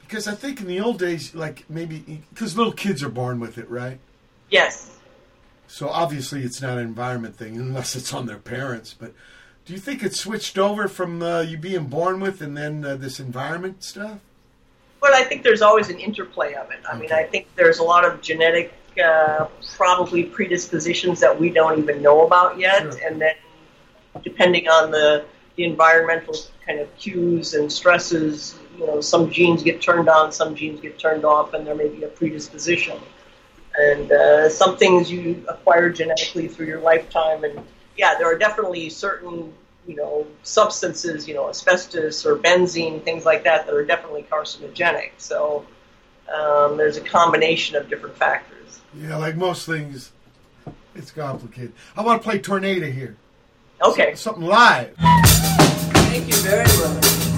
Because I think in the old days, like maybe because little kids are born with it, right? yes So obviously it's not an environment thing unless it's on their parents. But do you think it switched over from uh, you being born with and then uh, this environment stuff? Well, I think there's always an interplay of it. I mean, I think there's a lot of genetic, uh, probably predispositions that we don't even know about yet, Sure. and then depending on the, the environmental kind of cues and stresses, you know, some genes get turned on, some genes get turned off, and there may be a predisposition. And uh, some things you acquire genetically through your lifetime, and yeah, there are definitely certain you know, substances, you know, asbestos or benzene, things like that, that are definitely carcinogenic. So um, there's a combination of different factors. Yeah, like most things, it's complicated. I want to play Tornado here. Okay. Something live. Thank you very much.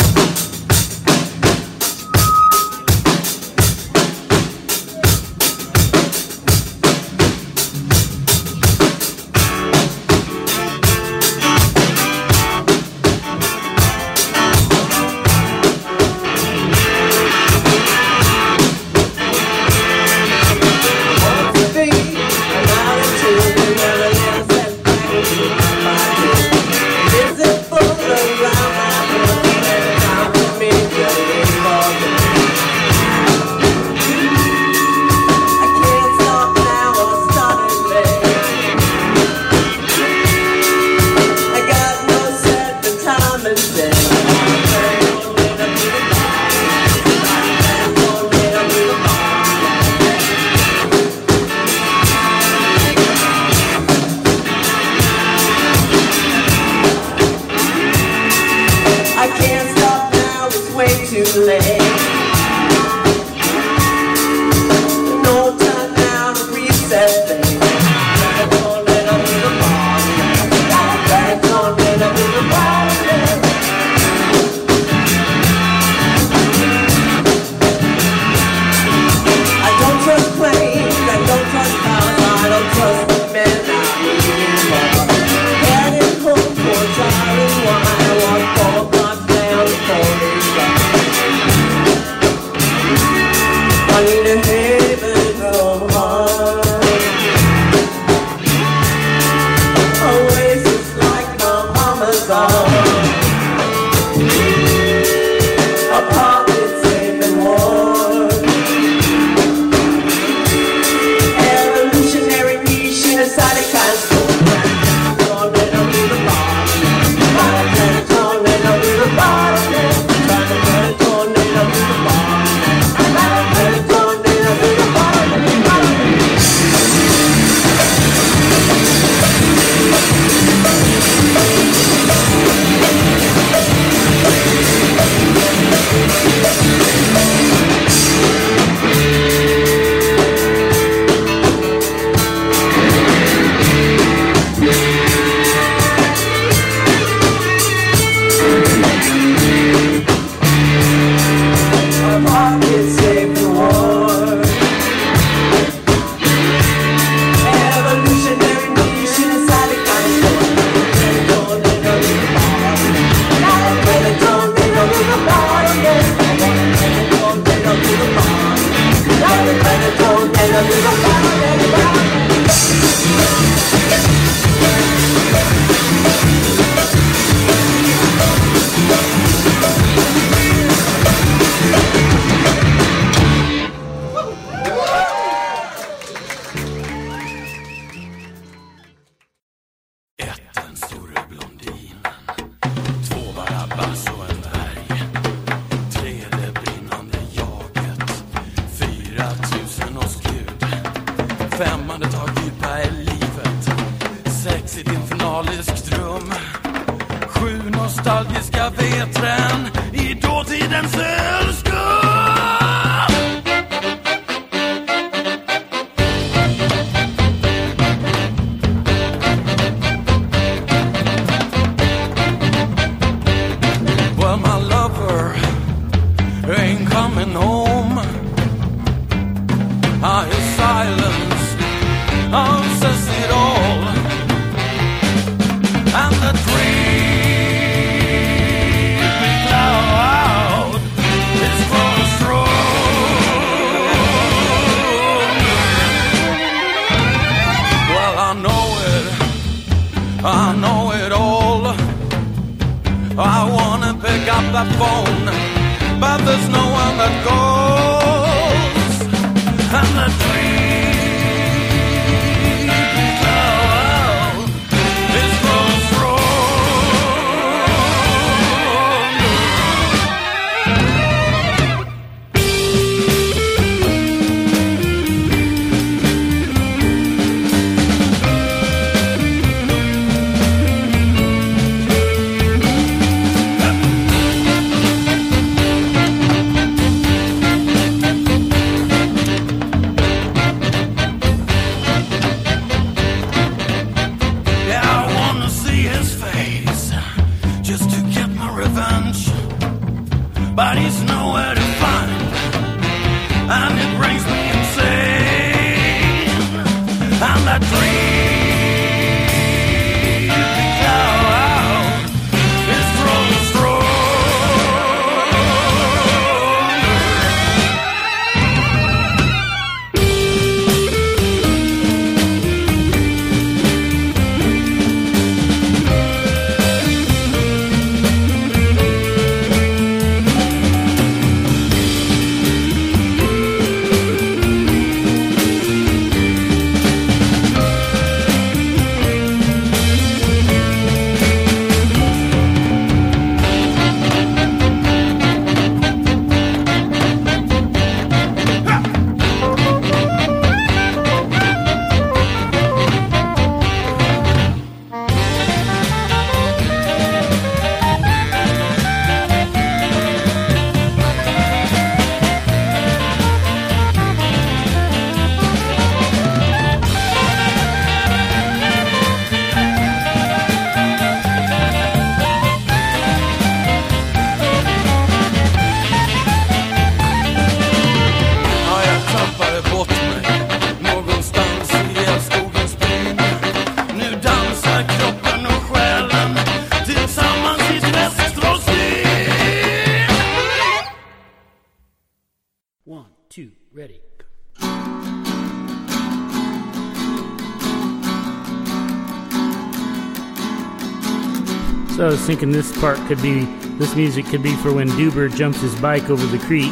Was thinking this part could be, this music could be for when Doober jumps his bike over the creek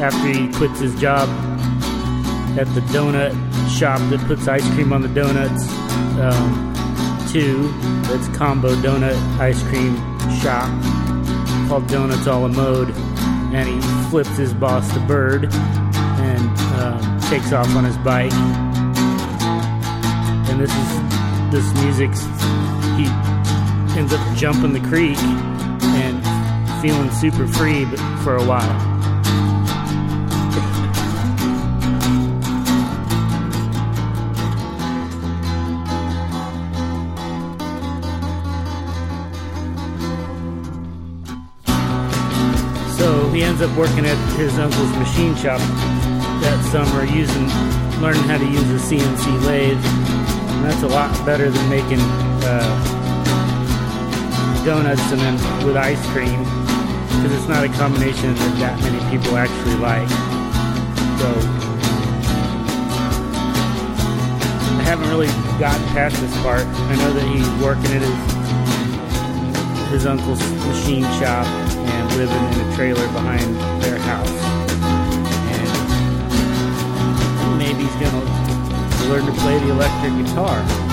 after he quits his job at the donut shop that puts ice cream on the donuts. Um, two, that's Combo Donut Ice Cream Shop called Donuts All a Mode. And he flips his boss, the bird, and um, takes off on his bike. And this is this music's ends up jumping the creek and feeling super free for a while. So he ends up working at his uncle's machine shop that summer, using, learning how to use a CNC lathe. And that's a lot better than making uh, donuts and then with ice cream, because it's not a combination that that many people actually like. So I haven't really gotten past this part. I know that he's working at his his uncle's machine shop and living in a trailer behind their house. And maybe he's gonna learn to play the electric guitar.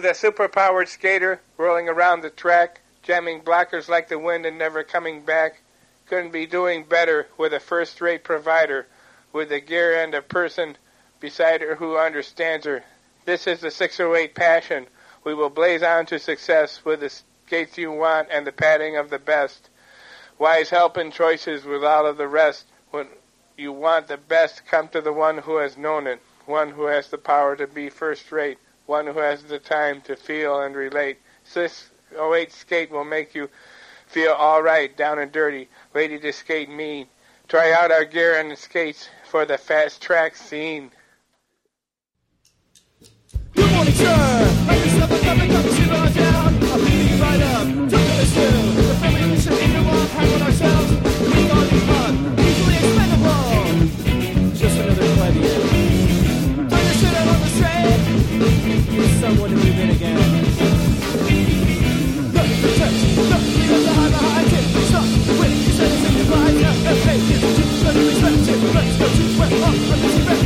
With a superpowered skater rolling around the track, jamming blockers like the wind and never coming back, couldn't be doing better with a first-rate provider, with the gear and a person beside her who understands her. This is the 608 passion. We will blaze on to success with the skates you want and the padding of the best. Wise help and choices with all of the rest. When you want the best, come to the one who has known it, one who has the power to be first rate, one who has the time to feel and relate. 608 skate will make you feel all right, down and dirty, ready to skate mean. Try out our gear and skates for the fast track scene. Good morning. Make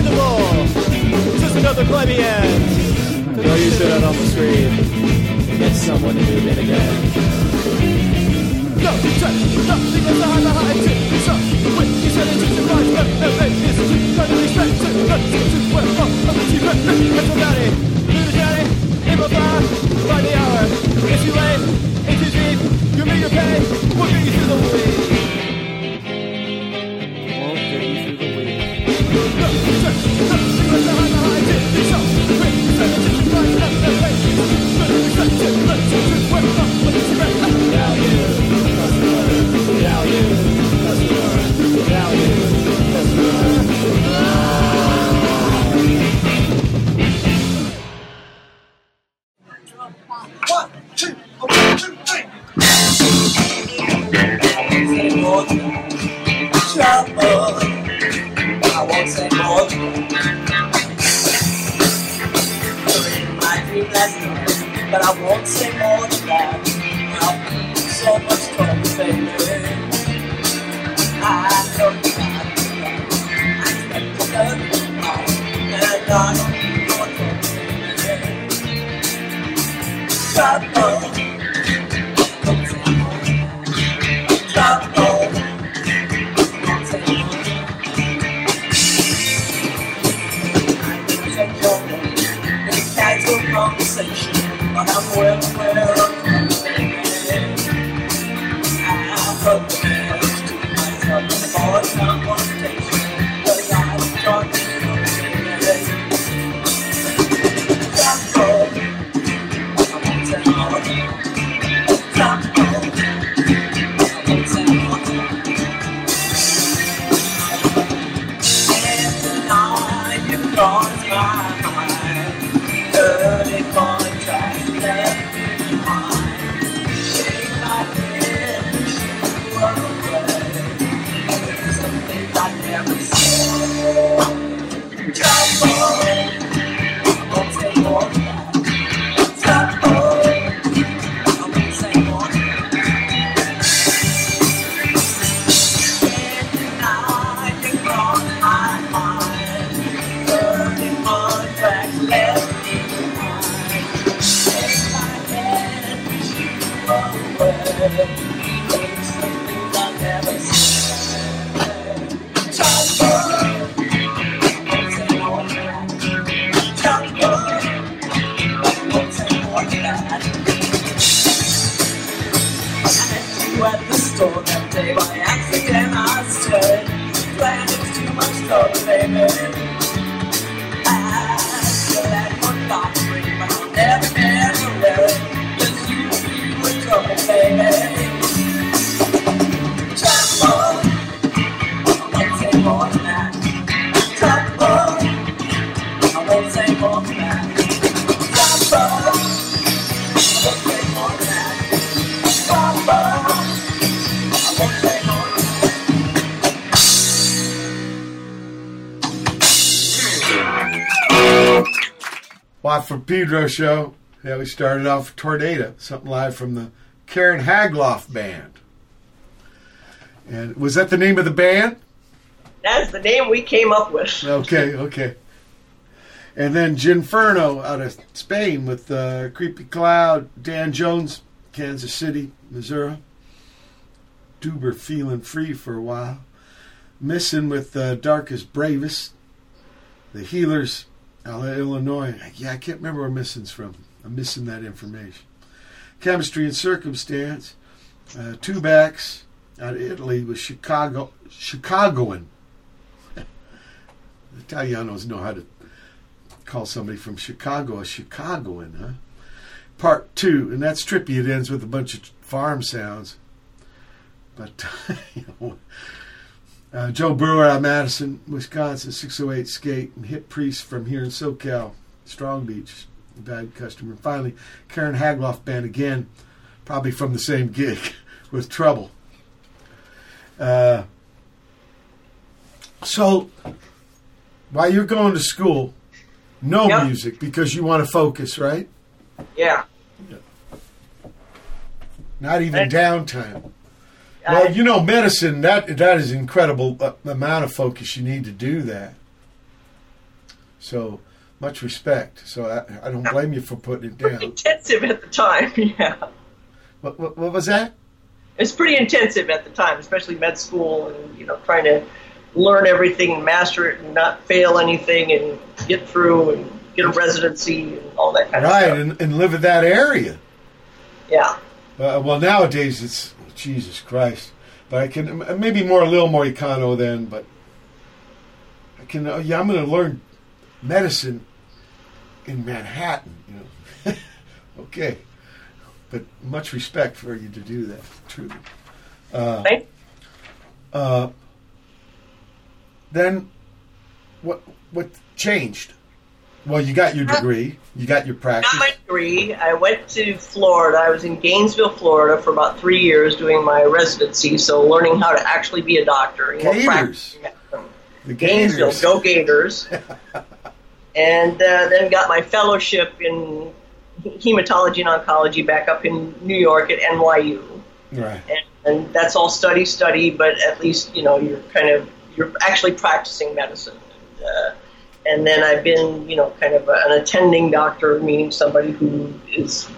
Just another plebeian. To know you sit out on the street and get someone to move in again. No, check, no, because I have a high tip. So, wait, you said it's just a right, no, no, wait, this is just kind of respect. So, no, so, so, well, I'm a secret, that's a daddy. Do the daddy, in my bar, by the hour. If you late, if you deep, you make your pay, we'll get you through the week. Wait, you crossed Pedro show. Yeah, we started off Tornado, something live from the Karen Haglof band. And was that the name of the band? That's the name we came up with. Okay, okay. And then Ginferno out of Spain with uh, Creepy Cloud, Dan Jones, Kansas City, Missouri. Doober feeling free for a while. Missing with uh, Darkest Bravest. The Heelerz Illinois. Yeah, I can't remember where Missing's from. I'm missing that information. Chemistry and Circumstance. Uh, Tubax out of Italy with Chicago, Chicagoan. Italianos know how to call somebody from Chicago a Chicagoan, huh? Part two, and that's trippy. It ends with a bunch of farm sounds. But, you know, uh, Joe Brewer out of Madison, Wisconsin, 608 Skate, and Hip Priest from here in SoCal, Strong Beach, bad customer. And finally, Karen Haglof Band again, probably from the same gig with Trouble. Uh, so, while you're going to school, no music because you want to focus, right? Yeah. Not even downtime. Well, you know, medicine that that is incredible uh, amount of focus you need to do that. So much respect. So I, I don't blame you for putting it down. Intensive at the time, yeah. What, what, what was that? It's pretty intensive at the time, especially med school and you know trying to learn everything and master it and not fail anything and get through and get a residency and all that kind of Right, and, and live in that area. Yeah. Uh, well, nowadays it's Jesus Christ. But I can maybe more a little more econo then. But I can. Uh, yeah, I'm going to learn medicine in Manhattan. You know. okay. But much respect for you to do that. Truly. Uh, Thank- uh, then, what what changed? Well, you got your degree. You got your practice. Got my degree. I went to Florida. I was in Gainesville, Florida, for about three years doing my residency. So learning how to actually be a doctor. You Gators. The Gainesville, go Gators. and uh, then got my fellowship in hematology and oncology back up in New York at NYU. Right. And, and that's all study, study, but at least you know you're kind of you're actually practicing medicine. And, uh, and then I've been you know kind of an attending doctor, meaning somebody who is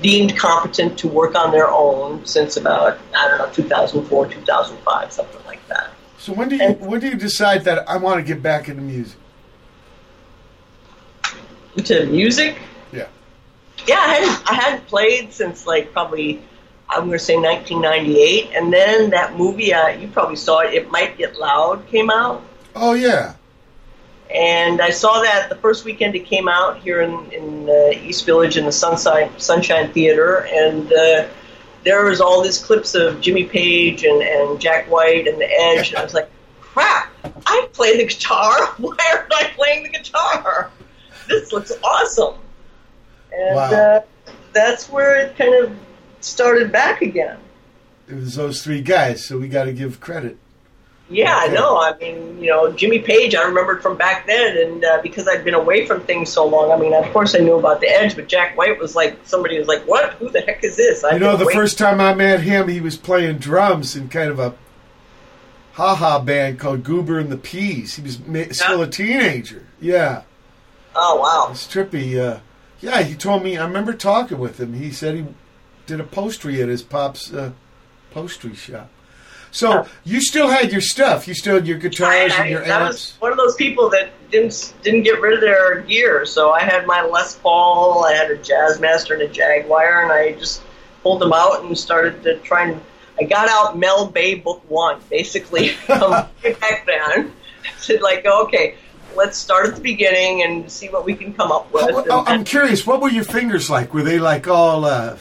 deemed competent to work on their own since about I don't know 2004, 2005, something like that. So when do you when do you decide that I want to get back into music? Into music, Yeah. yeah, I hadn't I hadn't played since like probably I'm going to say 1998, and then that movie uh, you probably saw it. It might get loud came out. Oh yeah. And I saw that the first weekend it came out here in, in uh, East Village in the Sunshine, Sunshine Theater. And uh, there was all these clips of Jimmy Page and, and Jack White and The Edge. And I was like, crap, I play the guitar. Why aren't I playing the guitar? This looks awesome. And Wow. uh, that's where it kind of started back again. It was those three guys, so we got to give credit. Yeah, Okay. know. I mean, you know, Jimmy Page, I remembered from back then, and uh, because I'd been away from things so long, I mean, of course I knew about the Edge, but Jack White was like, somebody was like, what? Who the heck is this? You I've know, the first time I met him, he was playing drums in kind of a ha-ha band called Goober and the Peas. He was ma- still a teenager. Yeah. Oh, wow. It's trippy. Uh, yeah, he told me, I remember talking with him. He said he did a postry at his pop's uh, postry shop. So you still had your stuff. You still had your guitars I, and your I was amps. one of those people that didn't didn't get rid of their gear. So I had my Les Paul, I had a Jazzmaster and a Jaguar, and I just pulled them out and started to try and. I got out Mel Bay Book One, basically from back then. Said like, okay, let's start at the beginning and see what we can come up with. Oh, oh, I'm curious. What were your fingers like? Were they like all? Uh,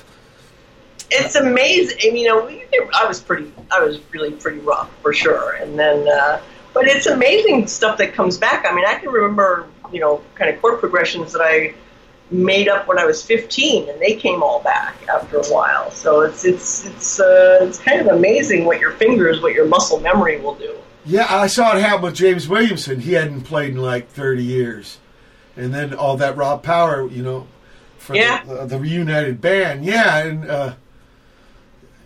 it's amazing. I you know, we, I was pretty, I was really pretty rough for sure. And then, uh, but it's amazing stuff that comes back. I mean, I can remember, you know, kind of chord progressions that I made up when I was 15, and they came all back after a while. So it's it's it's uh, it's kind of amazing what your fingers, what your muscle memory will do. yeah, I saw it happen with James Williamson. He hadn't played in like 30 years, and then all that raw power, you know, for Yeah. the, the reunited band. Yeah, and uh,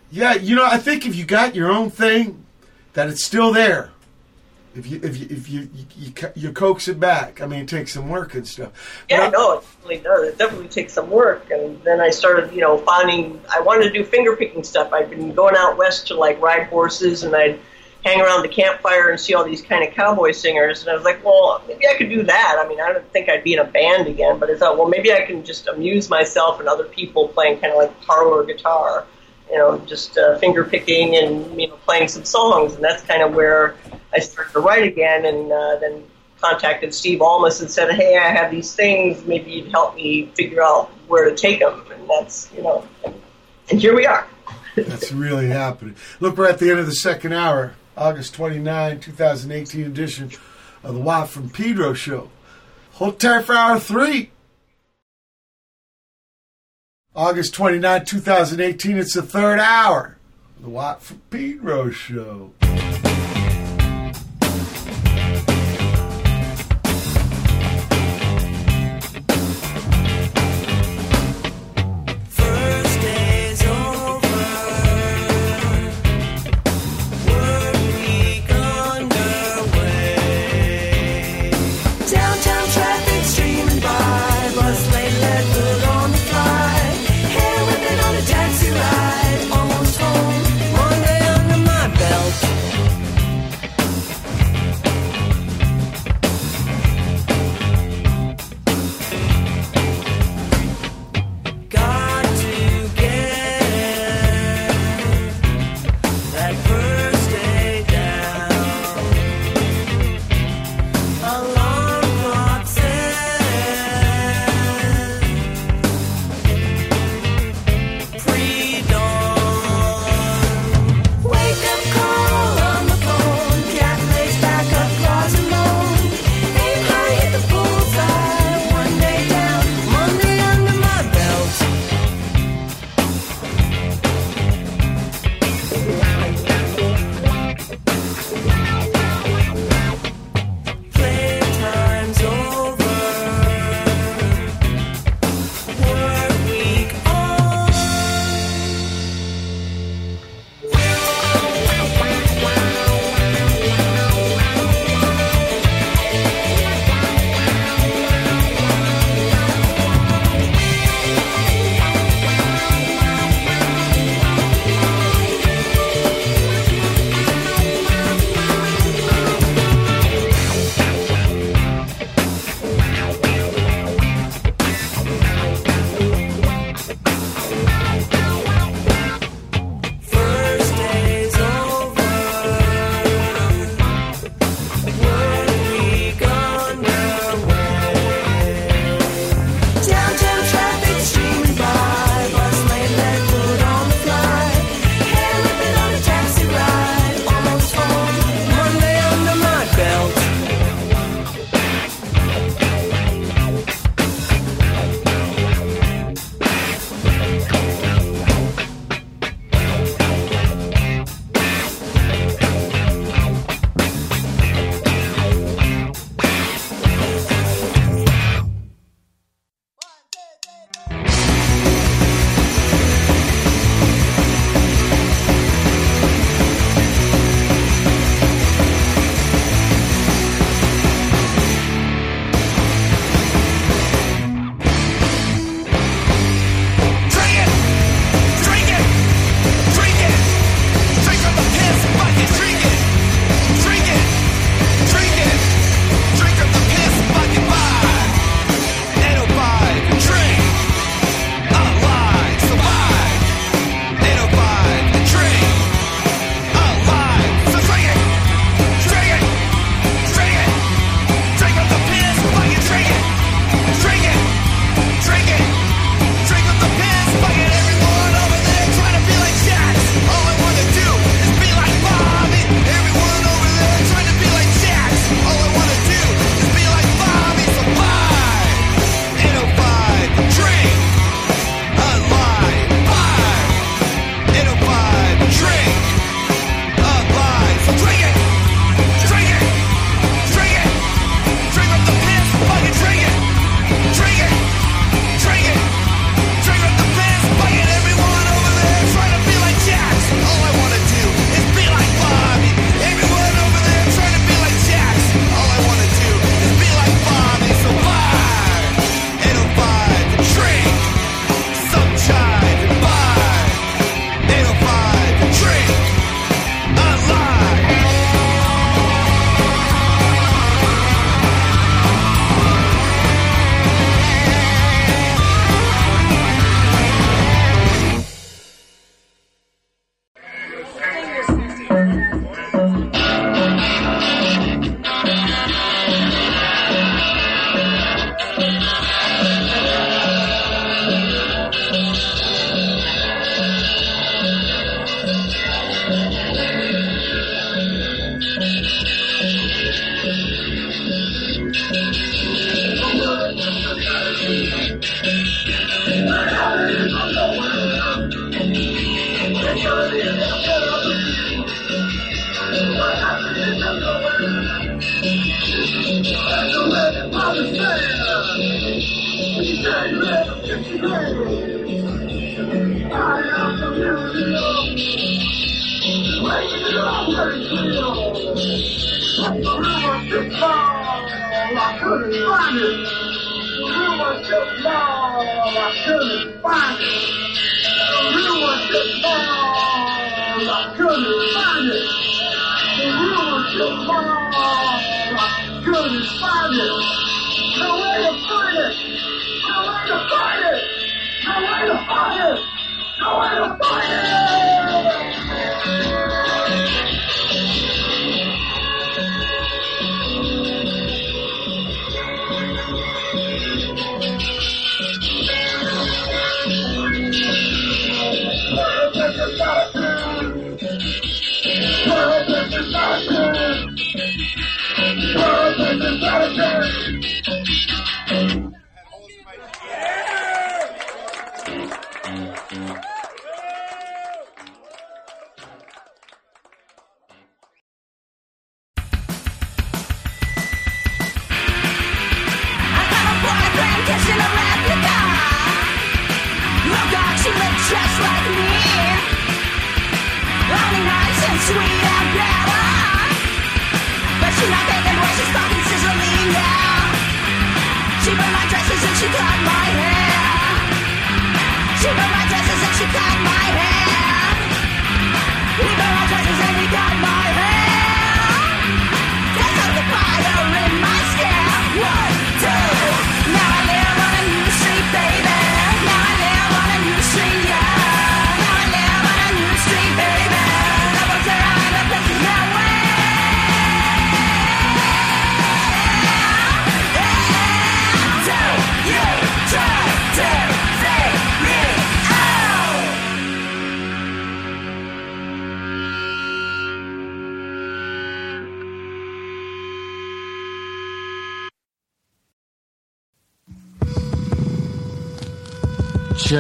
yeah, you know, I think if you got your own thing, that it's still there. If you if you if you you, you, you coax it back, I mean, it takes some work and stuff. Yeah, no, it definitely does. It definitely takes some work. And then I started, you know, finding I wanted to do finger picking stuff. I'd been going out west to like ride horses, and I'd hang around the campfire and see all these kind of cowboy singers. And I was like, well, maybe I could do that. I mean, I don't think I'd be in a band again, but I thought, well, maybe I can just amuse myself and other people playing kind of like parlor guitar. You know, just uh, finger picking and you know playing some songs, and that's kind of where I started to write again. And uh, then contacted Steve Almaas and said, "Hey, I have these things. Maybe you'd help me figure out where to take them." And that's you know, and, here we are. That's really happening. Look, we're at the end of the second hour, August 29, 2018 edition of the Watt from Pedro show. Hold tight for hour three. August 29, 2018, it's the third hour. The Watt from Pedro show.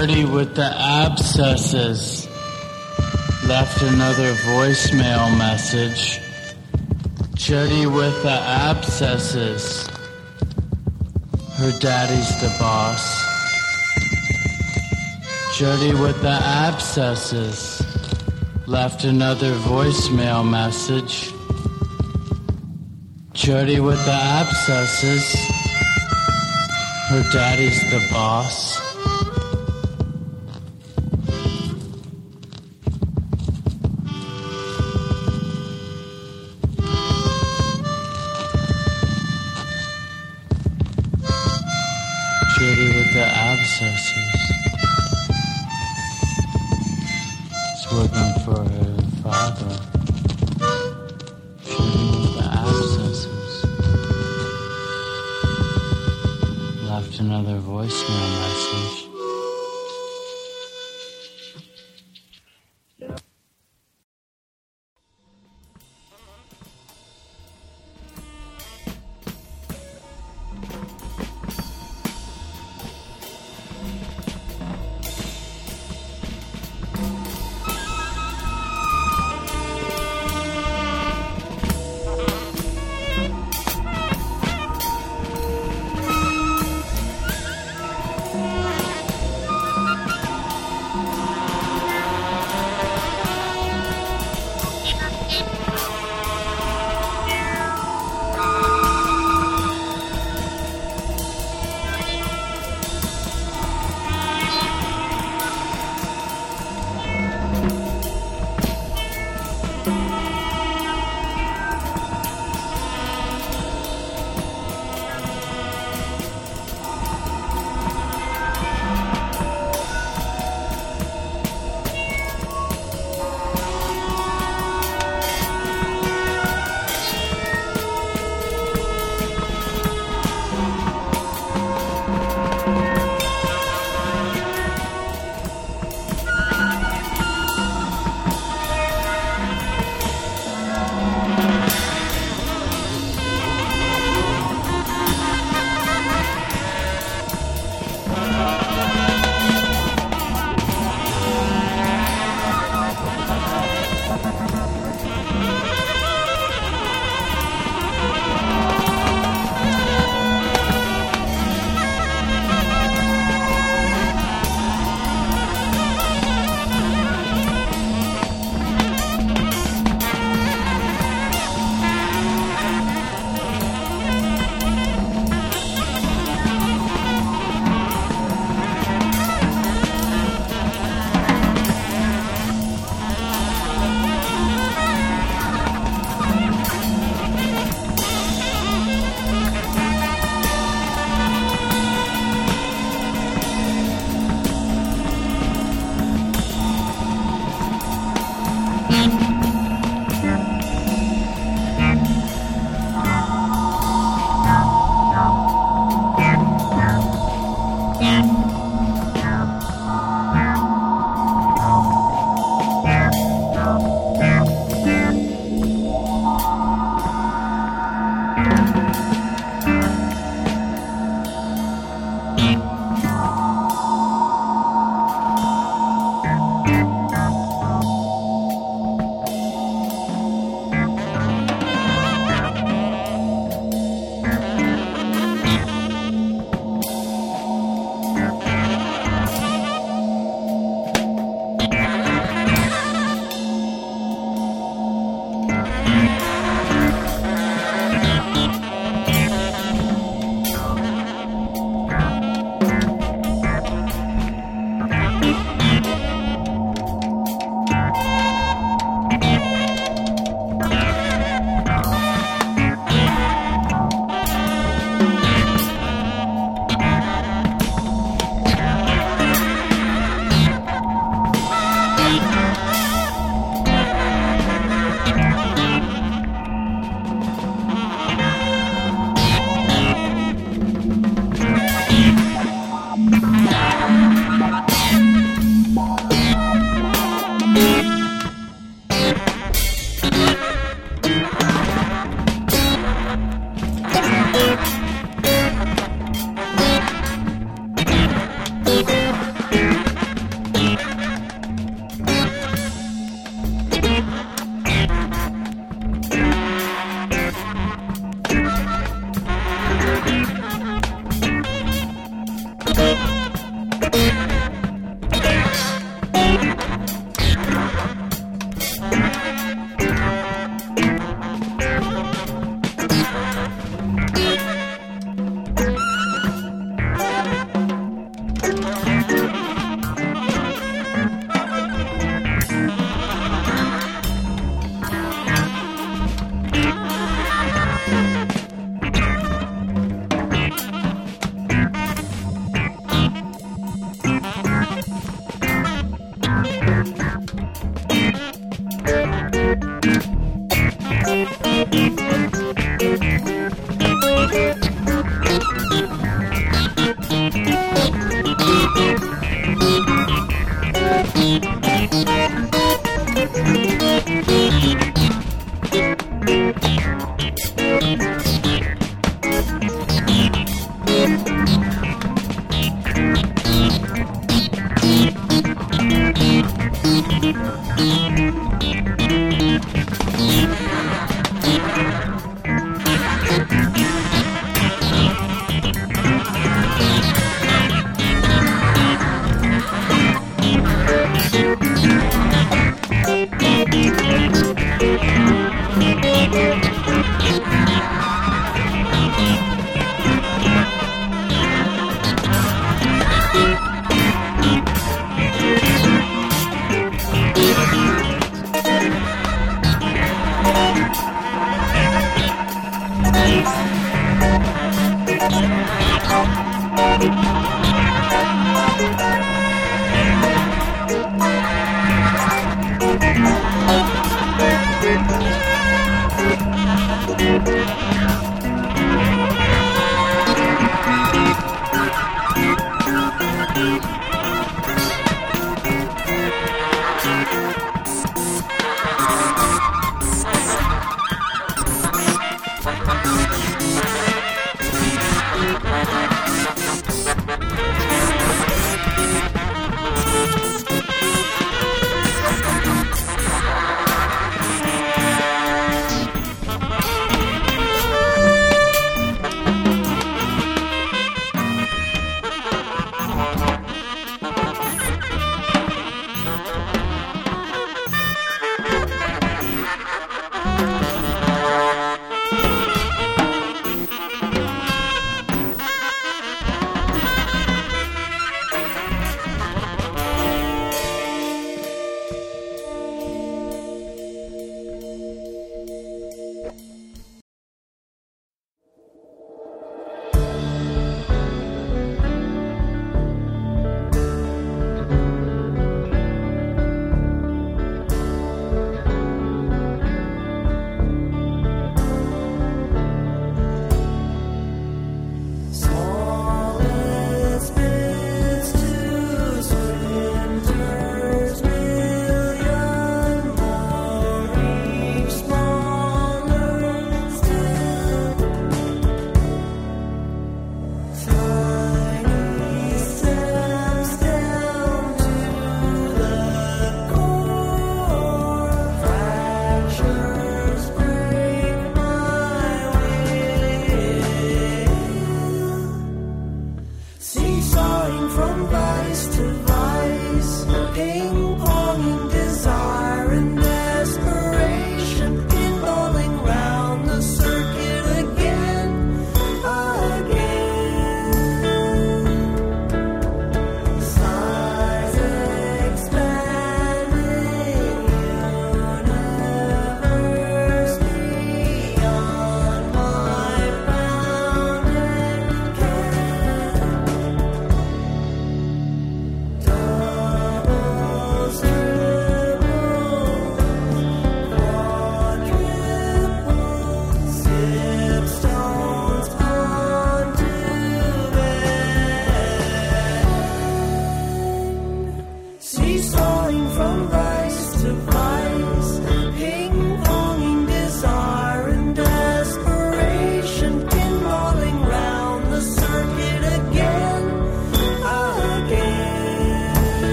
dirty with the abscesses. Left another voicemail message. Dirty with the abscesses. Her daddy's the boss. Dirty with the abscesses. Left another voicemail message. Dirty with the abscesses. Her daddy's the boss.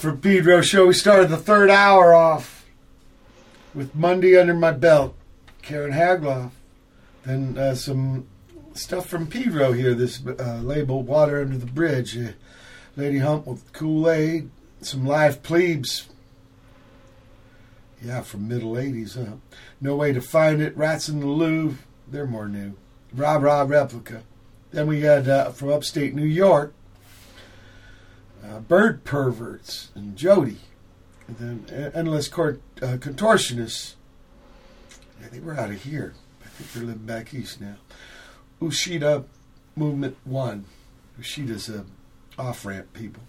For Pedro show. We started the third hour off with Monday under my belt, Karen Haglof. Then uh, some stuff from Pedro here. This uh, label, Water Under the Bridge. Uh, Ladyhump with Kool Aid. Some live plebes. Yeah, from middle 80s, huh? No Way to Find It. Rats in the Louvre. They're more new. Rah Rah Replica. Then we had uh, from upstate New York, uh, Bird Perverts and Jody. And then Endless Court uh, Contortionists. Yeah, they were out of here. I think they're living back east now. Uscita Movement 1. Uscita's a off ramp people.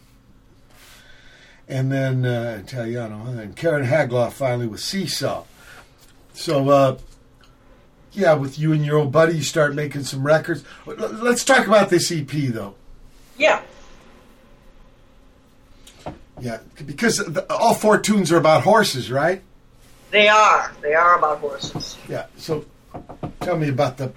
And then uh, Italiano, and Karen Haglof finally with Seesaw. So, uh, yeah, with you and your old buddy, you start making some records. Let's talk about this EP, though. Yeah. Yeah, because the, all four tunes are about horses, right? They are. They are about horses. Yeah. So, tell me about the,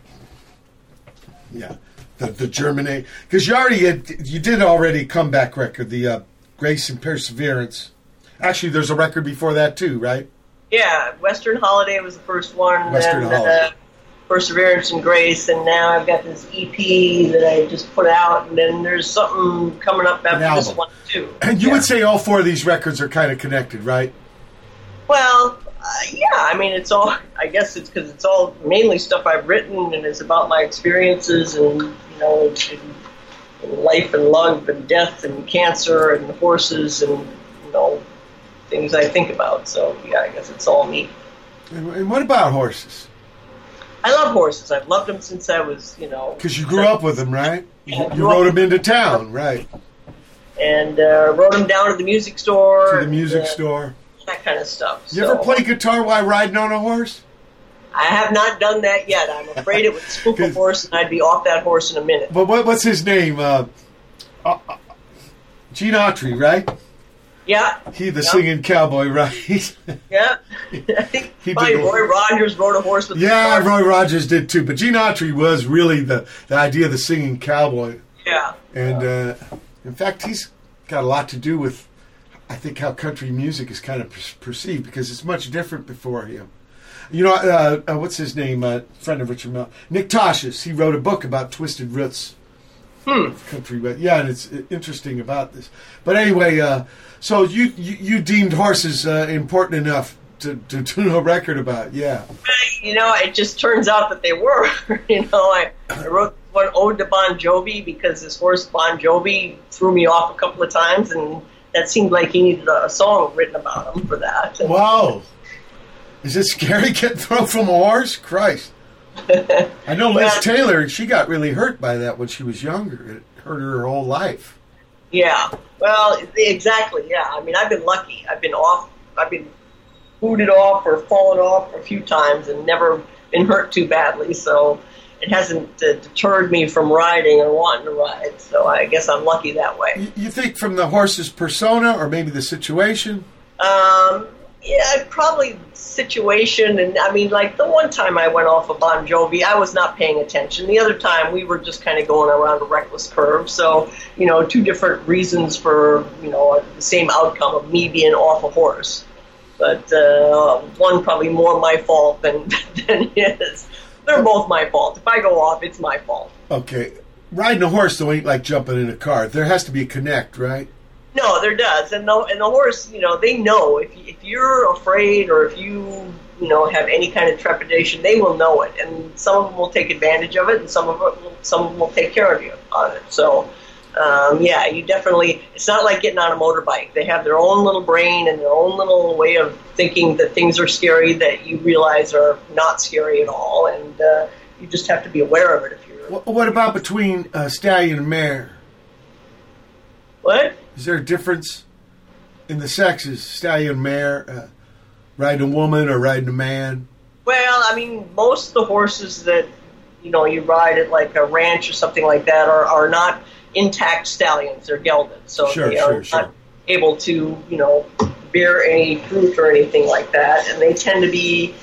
yeah, the the Germinate because you already had, you did already comeback record, the uh, Grace and Perseverance. Actually, there's a record before that too, right? Yeah, Western Holiday was the first one. Western then, Holiday. Uh, Perseverance and Grace, and now I've got this EP that I just put out, and then there's something coming up after this one too. And you would say all four of these records are kind of connected, right? Well, uh, yeah, I mean, it's all. I guess it's because it's all mainly stuff I've written, and it's about my experiences, and you know, in, in life and love and death and cancer and horses and you know things I think about. So yeah, I guess it's all me. And, and what about horses? I love horses. I've loved them since I was, you know, Because you grew up with them, right? You, Yeah, you rode them into town, right? and uh, rode them down to the music store. To the and, music uh, store. That kind of stuff. You So, ever play guitar while riding on a horse? I have not done that yet. I'm afraid it would spook a horse, and I'd be off that horse in a minute. But what, what's his name? Uh, uh, uh, Gene Autry, right? Yeah. He the Yeah. singing cowboy, right? Yeah. He probably did- Roy Rogers rode a horse with yeah. Roy Rogers did too. But Gene Autry was really the, the idea of the singing cowboy. Yeah. And uh, in fact, he's got a lot to do with, I think, how country music is kind of per- perceived because it's much different before him. You know, uh, uh, what's his name? Uh, friend of Richard Mel, Nick Tosches. He wrote a book about Twisted Roots country, but yeah, and it's uh, interesting about this. But anyway, uh, so you, you you deemed horses uh, important enough to, to do a record about, yeah. you know, it just turns out that they were. you know, I, I wrote one ode to Bon Jovi because his horse Bon Jovi threw me off a couple of times, and that seemed like he needed a song written about him for that. And- Wow, is it scary getting thrown from a horse? Christ. I know Liz Taylor. She got really hurt by that when she was younger. It hurt her her whole life. Yeah. Well, exactly. Yeah. I mean, I've been lucky. I've been off. I've been booted off or fallen off a few times and never been hurt too badly. So it hasn't uh, deterred me from riding or wanting to ride. So I guess I'm lucky that way. You, you think from the horse's persona or maybe the situation? Um, yeah, probably situation. And I mean, like the one time I went off of Bon Jovi, I was not paying attention. The other time we were just kind of going around a reckless curve. So, you know, two different reasons for, you know, the same outcome of me being off a horse. But uh, one probably more my fault than, than his. They're both my fault. If I go off, it's my fault. Okay, riding a horse though ain't like jumping in a car. There has to be a connect, right? No, there does, and the and the horse, you know, they know if if you're afraid or if you you know have any kind of trepidation, they will know it, and some of them will take advantage of it, and some of it will, some of them will take care of you on it. So, um, yeah, you definitely. It's not like getting on a motorbike. They have their own little brain and their own little way of thinking that things are scary that you realize are not scary at all, and uh, you just have to be aware of it if you're. What, about between uh, stallion and mare? What? Is there a difference in the sexes, stallion, mare, uh, riding a woman or riding a man? Well, I mean, most of the horses that you know you ride at like a ranch or something like that are, are not intact stallions. They're gelded, so Sure, they are sure, not able to you know bear any fruit or anything like that, and they tend to be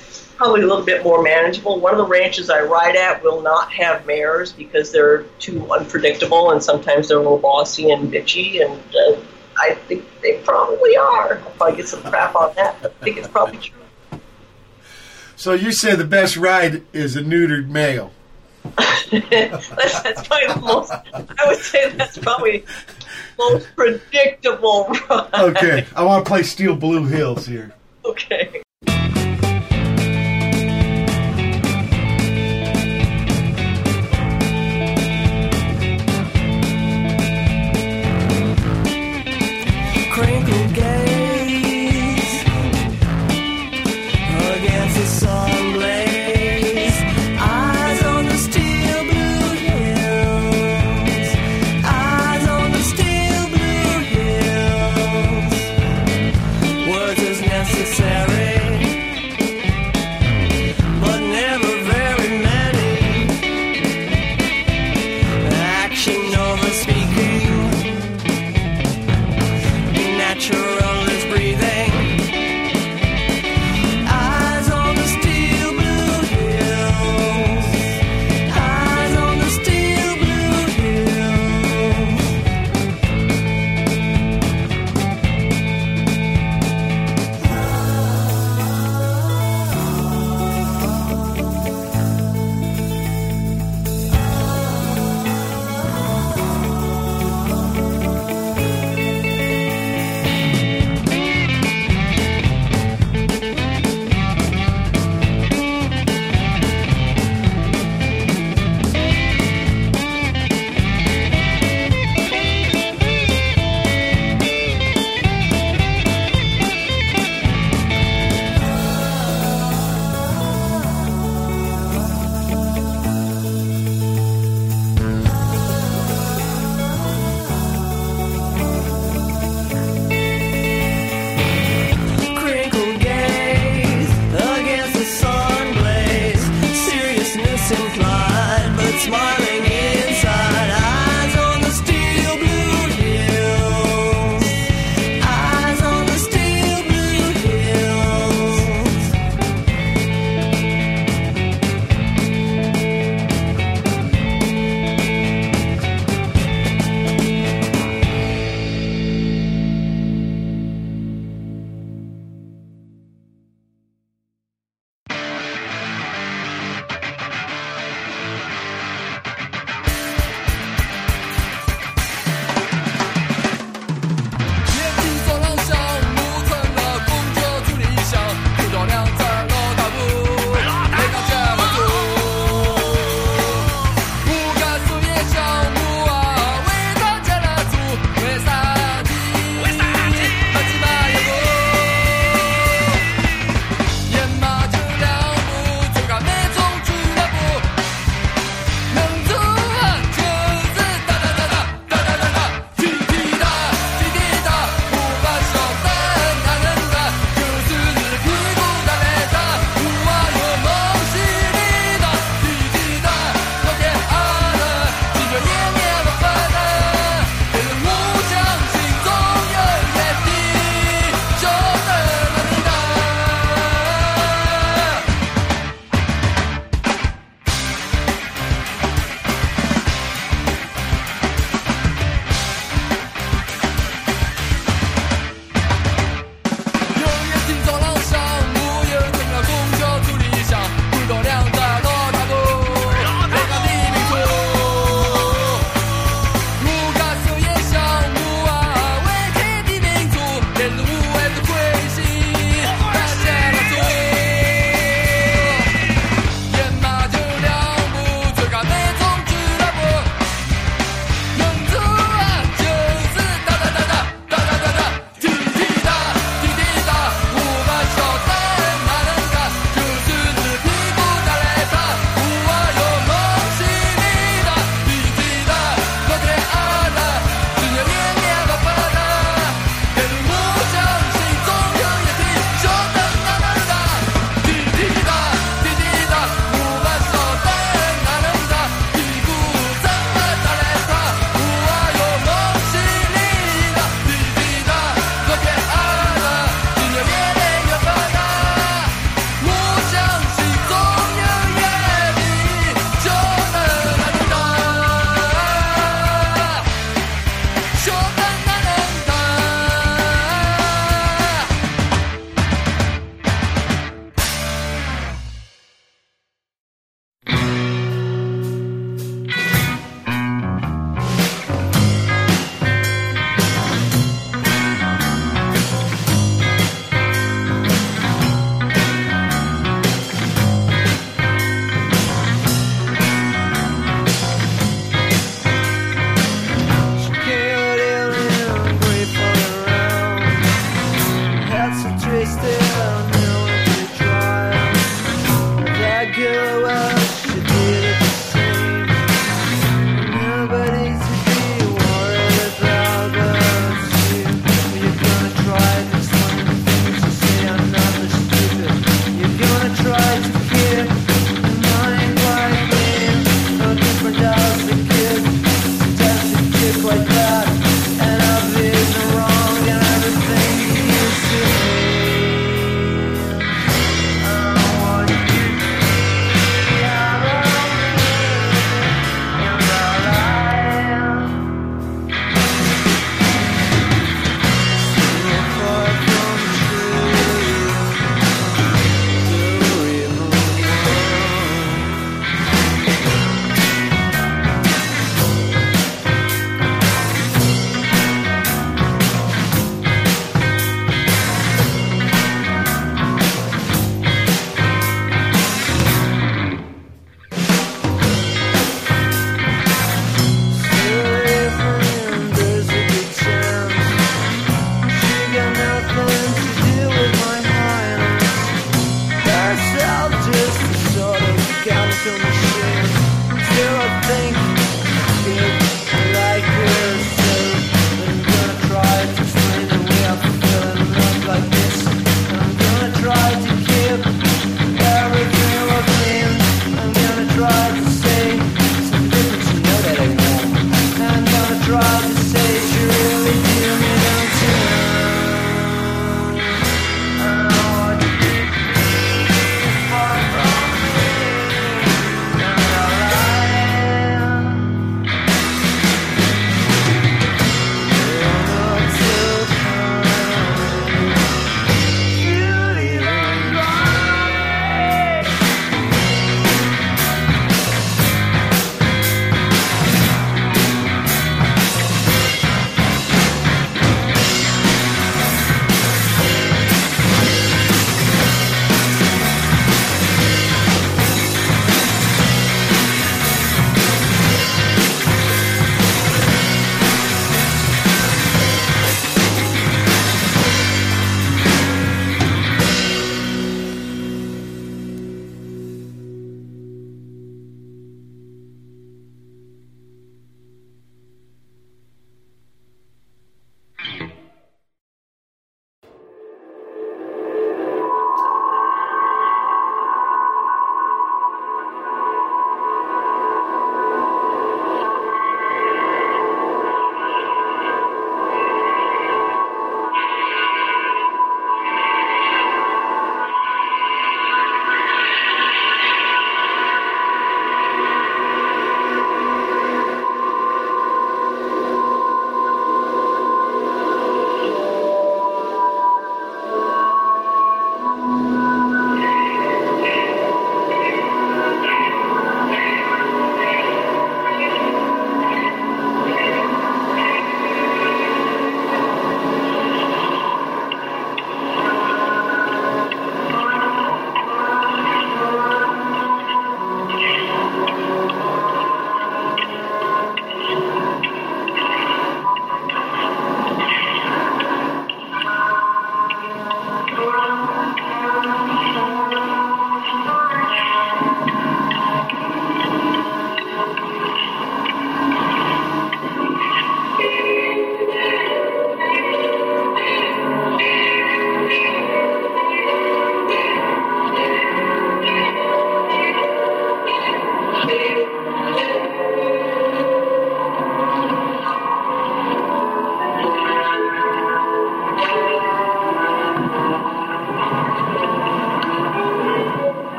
probably a little bit more manageable. One of the ranches I ride at will not have mares because they're too unpredictable, and sometimes they're a little bossy and bitchy, and uh, I think they probably are. I'll probably get some crap on that. but I think it's probably true. So you say the best ride is a neutered male. that's, that's probably the most. I would say that's probably most predictable ride. Okay, I want to play Steel Blue Hills here. Okay.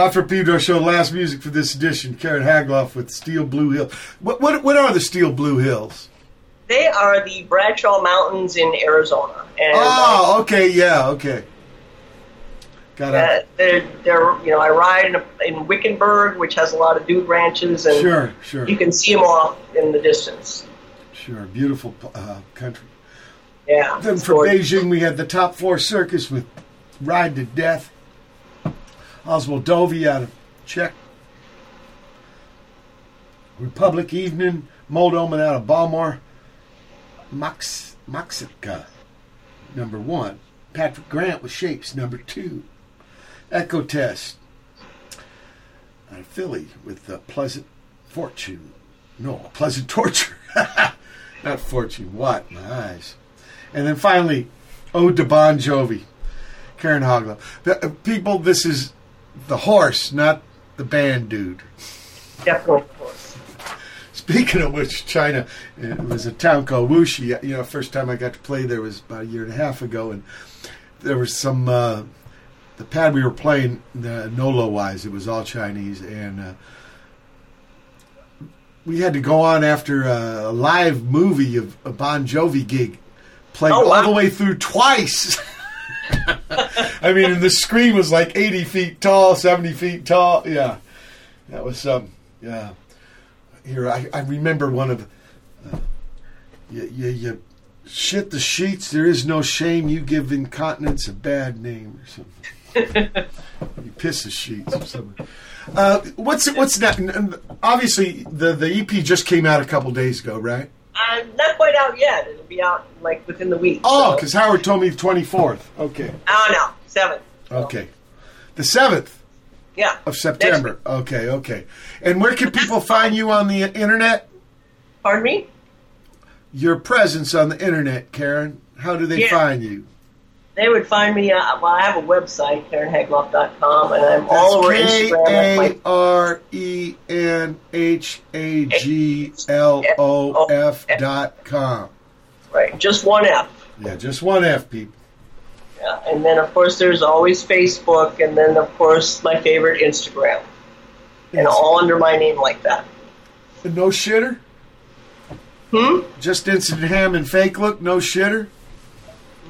Watt from Pedro show. Last music for this edition. Karen Haglof with Steel Blue Hill. What what what are the Steel Blue Hills? They are the Bradshaw Mountains in Arizona, and Oh, okay, yeah, okay. Got uh, it. they're, they're you know I ride in, in Wickenburg, which has a lot of dude ranches, and Sure, sure. you can see them off in the distance. Sure, beautiful uh, country. Yeah. Then from. Beijing, we had the Top Floor Circus with Ride to Death. Oswaldovi out of Czech. Republic Evening, Mold Omen out of Balmore. Max, Moxitca, number one. Patrick Grant with Shapes, number two. Echotest out of Philly with uh, Pleasant Fortune. No, Pleasant Torture. Not Fortune. What? My eyes. And then finally, Ode to Bon Jovi, Karen Haglof. Uh, people, this is the horse, not the band dude. Definitely. Speaking of which, China, it was a town called Wuxi. You know, first time I got to play there was about a year and a half ago, and there was some. Uh, the pad we were playing, uh, Nolo wise, it was all Chinese, and uh, we had to go on after a live movie of a Bon Jovi gig, played Oh, all the way through twice. I mean, and the screen was like 80 feet tall, 70 feet tall. Yeah, that was some. yeah. Here, I, I remember one of. Uh, you, you, you shit the sheets. There is no shame. You give incontinence a bad name or something. you piss the sheets or something. Uh, what's what's that? Obviously, the the EP just came out a couple days ago, right? Uh, not quite out yet. It'll be out like within the week. Oh, so- because Howard told me the twenty fourth. Okay, Oh no, 7th. okay, the seventh Yeah. of September. Okay, okay. And where can people find you on the internet? Pardon me? Your presence on the internet, Karen. How do they Yeah. find you? They would find me. Uh, well, I have a website, KarenHaglof.com, and I'm all over Instagram. That's K A R E N H A G L O F dot com. Right, just one F. Yeah, just one F, people. Yeah, and then of course there's always Facebook, and then of course my favorite Instagram, and all under my name like that. No shitter? Hmm? Just instant ham and fake look, no shitter?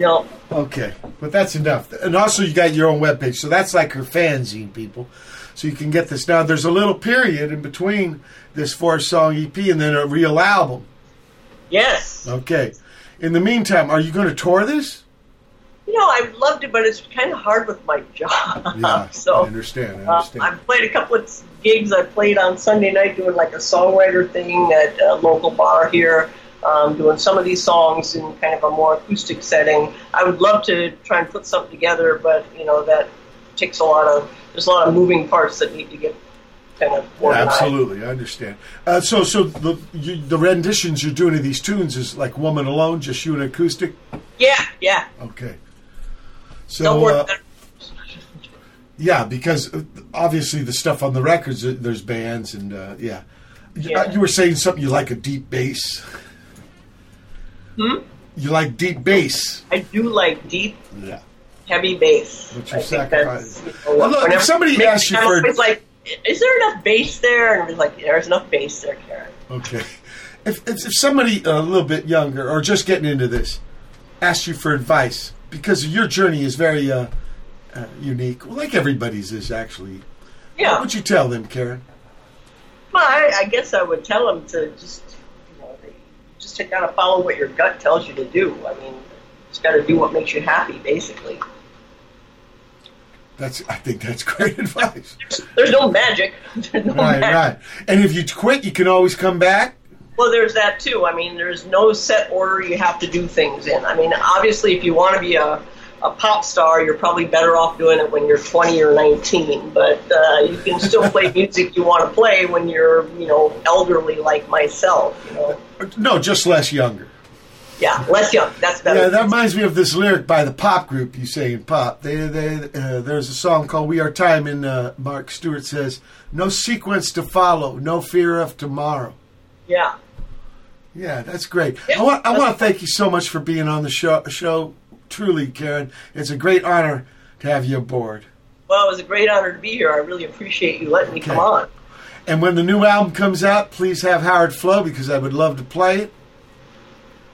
No. Okay, but that's enough. And also, you got your own webpage, so that's like her fanzine, people. So you can get this now. There's a little period in between this four-song EP and then a real album. Yes. Okay. In the meantime, are you going to tour this? You know, I'd love to, but it's kind of hard with my job. Yeah, so I understand. I uh, understand. I've played a couple of gigs. I played on Sunday night doing like a songwriter thing at a local bar here, um, doing some of these songs in kind of a more acoustic setting. I would love to try and put something together, but you know that takes a lot of there's a lot of moving parts that need to get kind of Yeah, absolutely, I understand. Uh, so, so the you, the renditions you're doing of these tunes is like "Woman Alone," just you and acoustic. Yeah, yeah. Okay. So, uh, yeah, because uh, obviously the stuff on the records, uh, there's bands, and uh, yeah. Yeah. uh, You were saying something. You like a deep bass. Hmm? You like deep bass. I do like deep, Yeah. heavy bass. But I you're think sacrificing. that's, you know, Well, look, if somebody asks you for- always like, is there enough bass there? And I'm like, there's enough bass there, Karen. Okay. If, if if somebody a little bit younger or just getting into this asked you for advice because your journey is very uh, uh, unique, well, like everybody's is actually. Yeah. What would you tell them, Karen? Well, I, I guess I would tell them to just, you know, they just to kind of follow what your gut tells you to do. I mean, just got to do what makes you happy, basically. That's I think that's great advice. There's no magic. There's no right, magic. right. And if you quit, you can always come back. Well, there's that too. I mean, there's no set order you have to do things in. I mean, obviously, if you want to be a, a pop star, you're probably better off doing it when you're 20 or 19. But uh, you can still play music you want to play when you're, you know, elderly like myself. You know, No, just less younger. yeah, less young. That's better. Yeah, that reminds me of this lyric by the pop group you say in pop. They, they, uh, there's a song called "We Are Time," and uh, Mark Stewart says, "No sequence to follow, no fear of tomorrow." yeah. Yeah, that's great. I want I want to thank you so much for being on the show. Show truly, Karen, it's a great honor to have you aboard. Well, it was a great honor to be here. I really appreciate you letting me come on. And when the new album comes out, please have Howard flow because I would love to play it.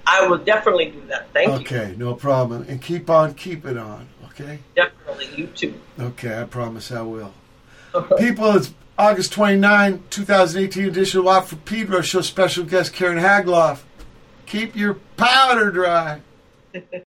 I will definitely do that. Thank you. Okay, no problem. And keep on keeping on, okay? Definitely. You too. Okay, I promise I will. People, it's August 29, 2018 edition of Watt from Pedro show special guest Karen Haglof. Keep your powder dry.